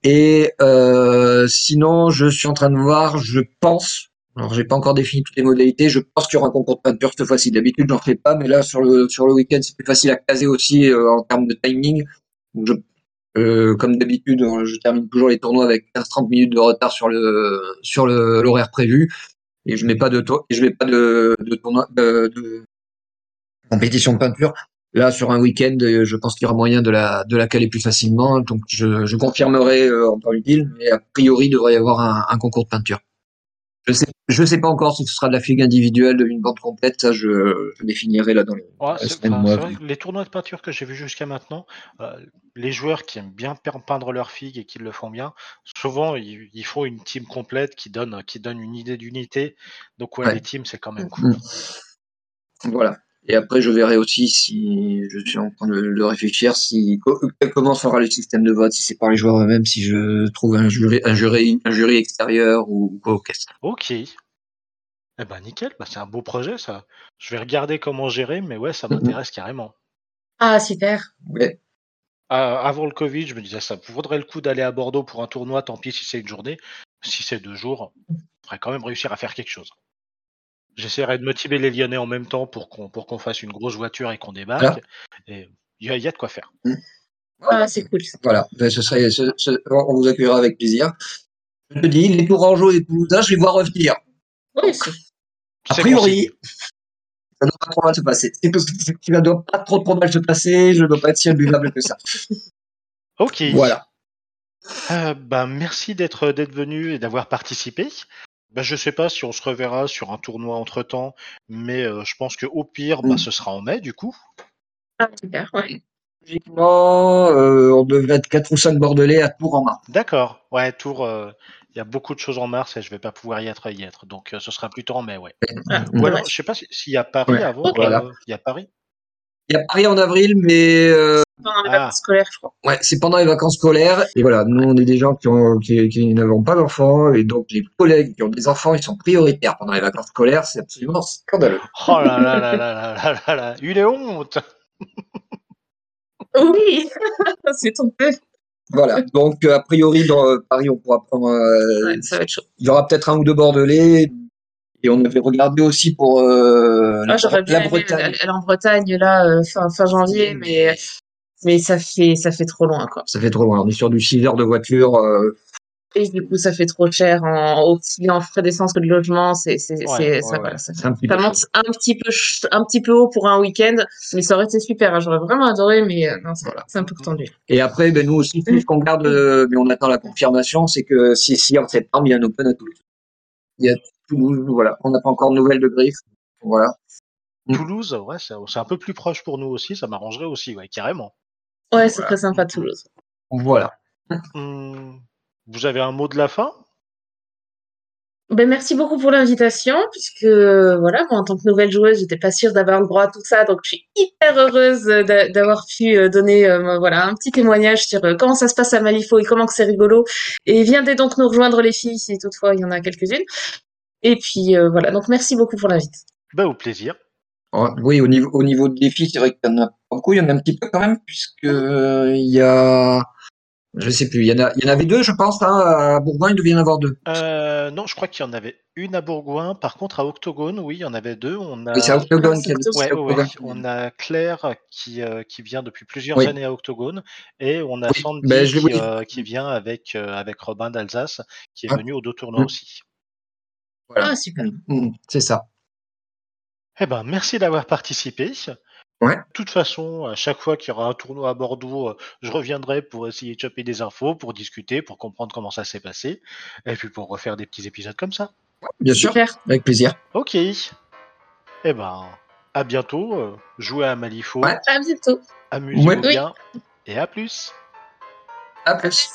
Et euh, sinon, je suis en train de voir. Je pense, alors, j'ai pas encore défini toutes les modalités. Je pense qu'il y aura un concours de peinture cette fois-ci. D'habitude, j'en fais pas, mais là, sur le, sur le week-end, c'est plus facile à caser aussi euh, en termes de timing. je, euh, comme d'habitude, euh, je termine toujours les tournois avec 15-30 minutes de retard sur le, sur l'horaire prévu. Et je mets pas de, je mets pas de, tournoi, de, de compétition de peinture. Là, sur un week-end, je pense qu'il y aura moyen de la, de la caler plus facilement. Donc, je, je confirmerai en temps utile, mais a priori, il devrait y avoir un, un concours de peinture. Je sais, je sais pas encore si ce sera de la figue individuelle, une bande complète, ça je, je définirai là dans les, les tournois de peinture que j'ai vus jusqu'à maintenant, euh, les joueurs qui aiment bien peindre leur figue et qui le font bien, souvent ils, ils, font une team complète qui donne, qui donne une idée d'unité. Donc ouais, les teams c'est quand même cool. Mm. Voilà. Et après, je verrai aussi si je suis en train de, réfléchir si comment sera le système de vote, si c'est par les joueurs eux-mêmes, si je trouve un jury, un jury, un jury extérieur ou quoi au Ok. Eh ben nickel, bah, c'est un beau projet ça. Je vais regarder comment gérer, mais ouais, ça m'intéresse carrément. Ah super. Ouais. avant le Covid, je me disais ça vaudrait le coup d'aller à Bordeaux pour un tournoi, tant pis si c'est une journée. Si c'est deux jours, on ferait quand même réussir à faire quelque chose. J'essaierai de motiver les Lyonnais en même temps pour qu'on pour qu'on fasse une grosse voiture et qu'on débarque. Et il y, a de quoi faire. Mmh. Ah, c'est cool. Voilà, ben, ce serait, on vous accueillera avec plaisir. Je te dis, les Tourangeaux et les Toulousains, je vais voir revenir. Oui, a priori, ça ne doit pas trop mal se passer. Ça ne doit pas trop trop mal se passer. Je ne dois pas être si imbuvable que ça. Ok. Voilà. Euh, ben, merci d'être d'être venu et d'avoir participé. Bah, je sais pas si on se reverra sur un tournoi entre temps, mais euh, je pense que au pire, bah, ce sera en mai du coup. Ah, super, ouais. Logiquement, euh, on devrait être 4 ou 5 Bordelais à Tours en mars. D'accord, ouais, Tours, euh, il y a beaucoup de choses en mars et je vais pas pouvoir y être, y être. Donc ce sera plutôt en mai, ouais. Ah, ou alors, je sais pas s'il y a Paris avant. Il y a Paris Il y a Paris en avril, mais pendant les ah. vacances scolaires, je crois. Ouais, c'est pendant les vacances scolaires. Et voilà, nous, on est des gens qui, ont, qui, qui n'avons pas d'enfants. Et donc, les collègues qui ont des enfants, ils sont prioritaires pendant les vacances scolaires. C'est absolument scandaleux. Oh là là là là là là là là. Il est honte. oui, <laughs> c'est tombé. Voilà, donc euh, a priori dans euh, Paris on pourra prendre. Euh, ouais, ça va être chaud. Il y aura peut-être un ou deux Bordelais, et on avait regardé aussi pour euh, ah, la, la Bretagne. Elle, en Bretagne là fin, fin janvier, mais mais ça fait ça fait trop loin quoi. Ça fait trop loin. On est sur du 6 heures de voiture. Euh... Et du coup, ça fait trop cher en aussi en frais d'essence que de logement. C'est c'est ouais, ça, voilà, ça, un ça monte un petit peu un petit peu haut pour un week-end, mais ça aurait été super. Hein. J'aurais vraiment adoré, mais euh, non, c'est voilà. un peu tendu. Et après, ben nous aussi, ce qu'on garde, euh, mais on attend la confirmation, c'est que si si en septembre il y a un Open à Toulouse. Il y a Toulouse, voilà. On n'a pas encore de nouvelles de Griff. Voilà. Toulouse, ouais, c'est un peu plus proche pour nous aussi. Ça m'arrangerait aussi, ouais, carrément. Ouais, c'est très sympa Toulouse. Voilà. Hum, vous avez un mot de la fin? Ben, merci beaucoup pour l'invitation, puisque voilà, moi en tant que nouvelle joueuse, j'étais pas sûre d'avoir le droit à tout ça, donc je suis hyper heureuse d'avoir pu euh, donner euh, voilà un petit témoignage sur euh, comment ça se passe à Malifaux et comment que c'est rigolo. Et viendez donc nous rejoindre les filles si toutefois il y en a quelques-unes. Et puis voilà, donc merci beaucoup pour l'invite. Bah au plaisir. Oh, oui, au niveau, au niveau des filles, c'est vrai qu'il y en a beaucoup, il y en a un petit peu quand même, puisque il y a je sais plus. Il y, en a, il y en avait deux, je pense. Hein, à Bourgoin, il devait y en avoir deux. Euh, non, je crois qu'il y en avait une à Bourgoin. Par contre, à Octogone, oui, il y en avait deux. On a... Oui, c'est Octogone. Ouais, ouais, On a Claire qui, euh, qui vient depuis plusieurs années à Octogone. Et on a Sandy ben, qui, euh, qui, vient avec, avec Robin d'Alsace, qui est ah. venu au deux tournois mm. aussi. Voilà. Ah, super. Mm, c'est ça. Eh ben, merci d'avoir participé. De toute façon, à chaque fois qu'il y aura un tournoi à Bordeaux, euh, je reviendrai pour essayer de choper des infos, pour discuter, pour comprendre comment ça s'est passé, et puis pour refaire des petits épisodes comme ça. Bien sûr, avec plaisir. Ok. Eh ben, à bientôt. Euh, jouez à Malifaux. À bientôt. Amusez-vous bien. Et à plus. À plus.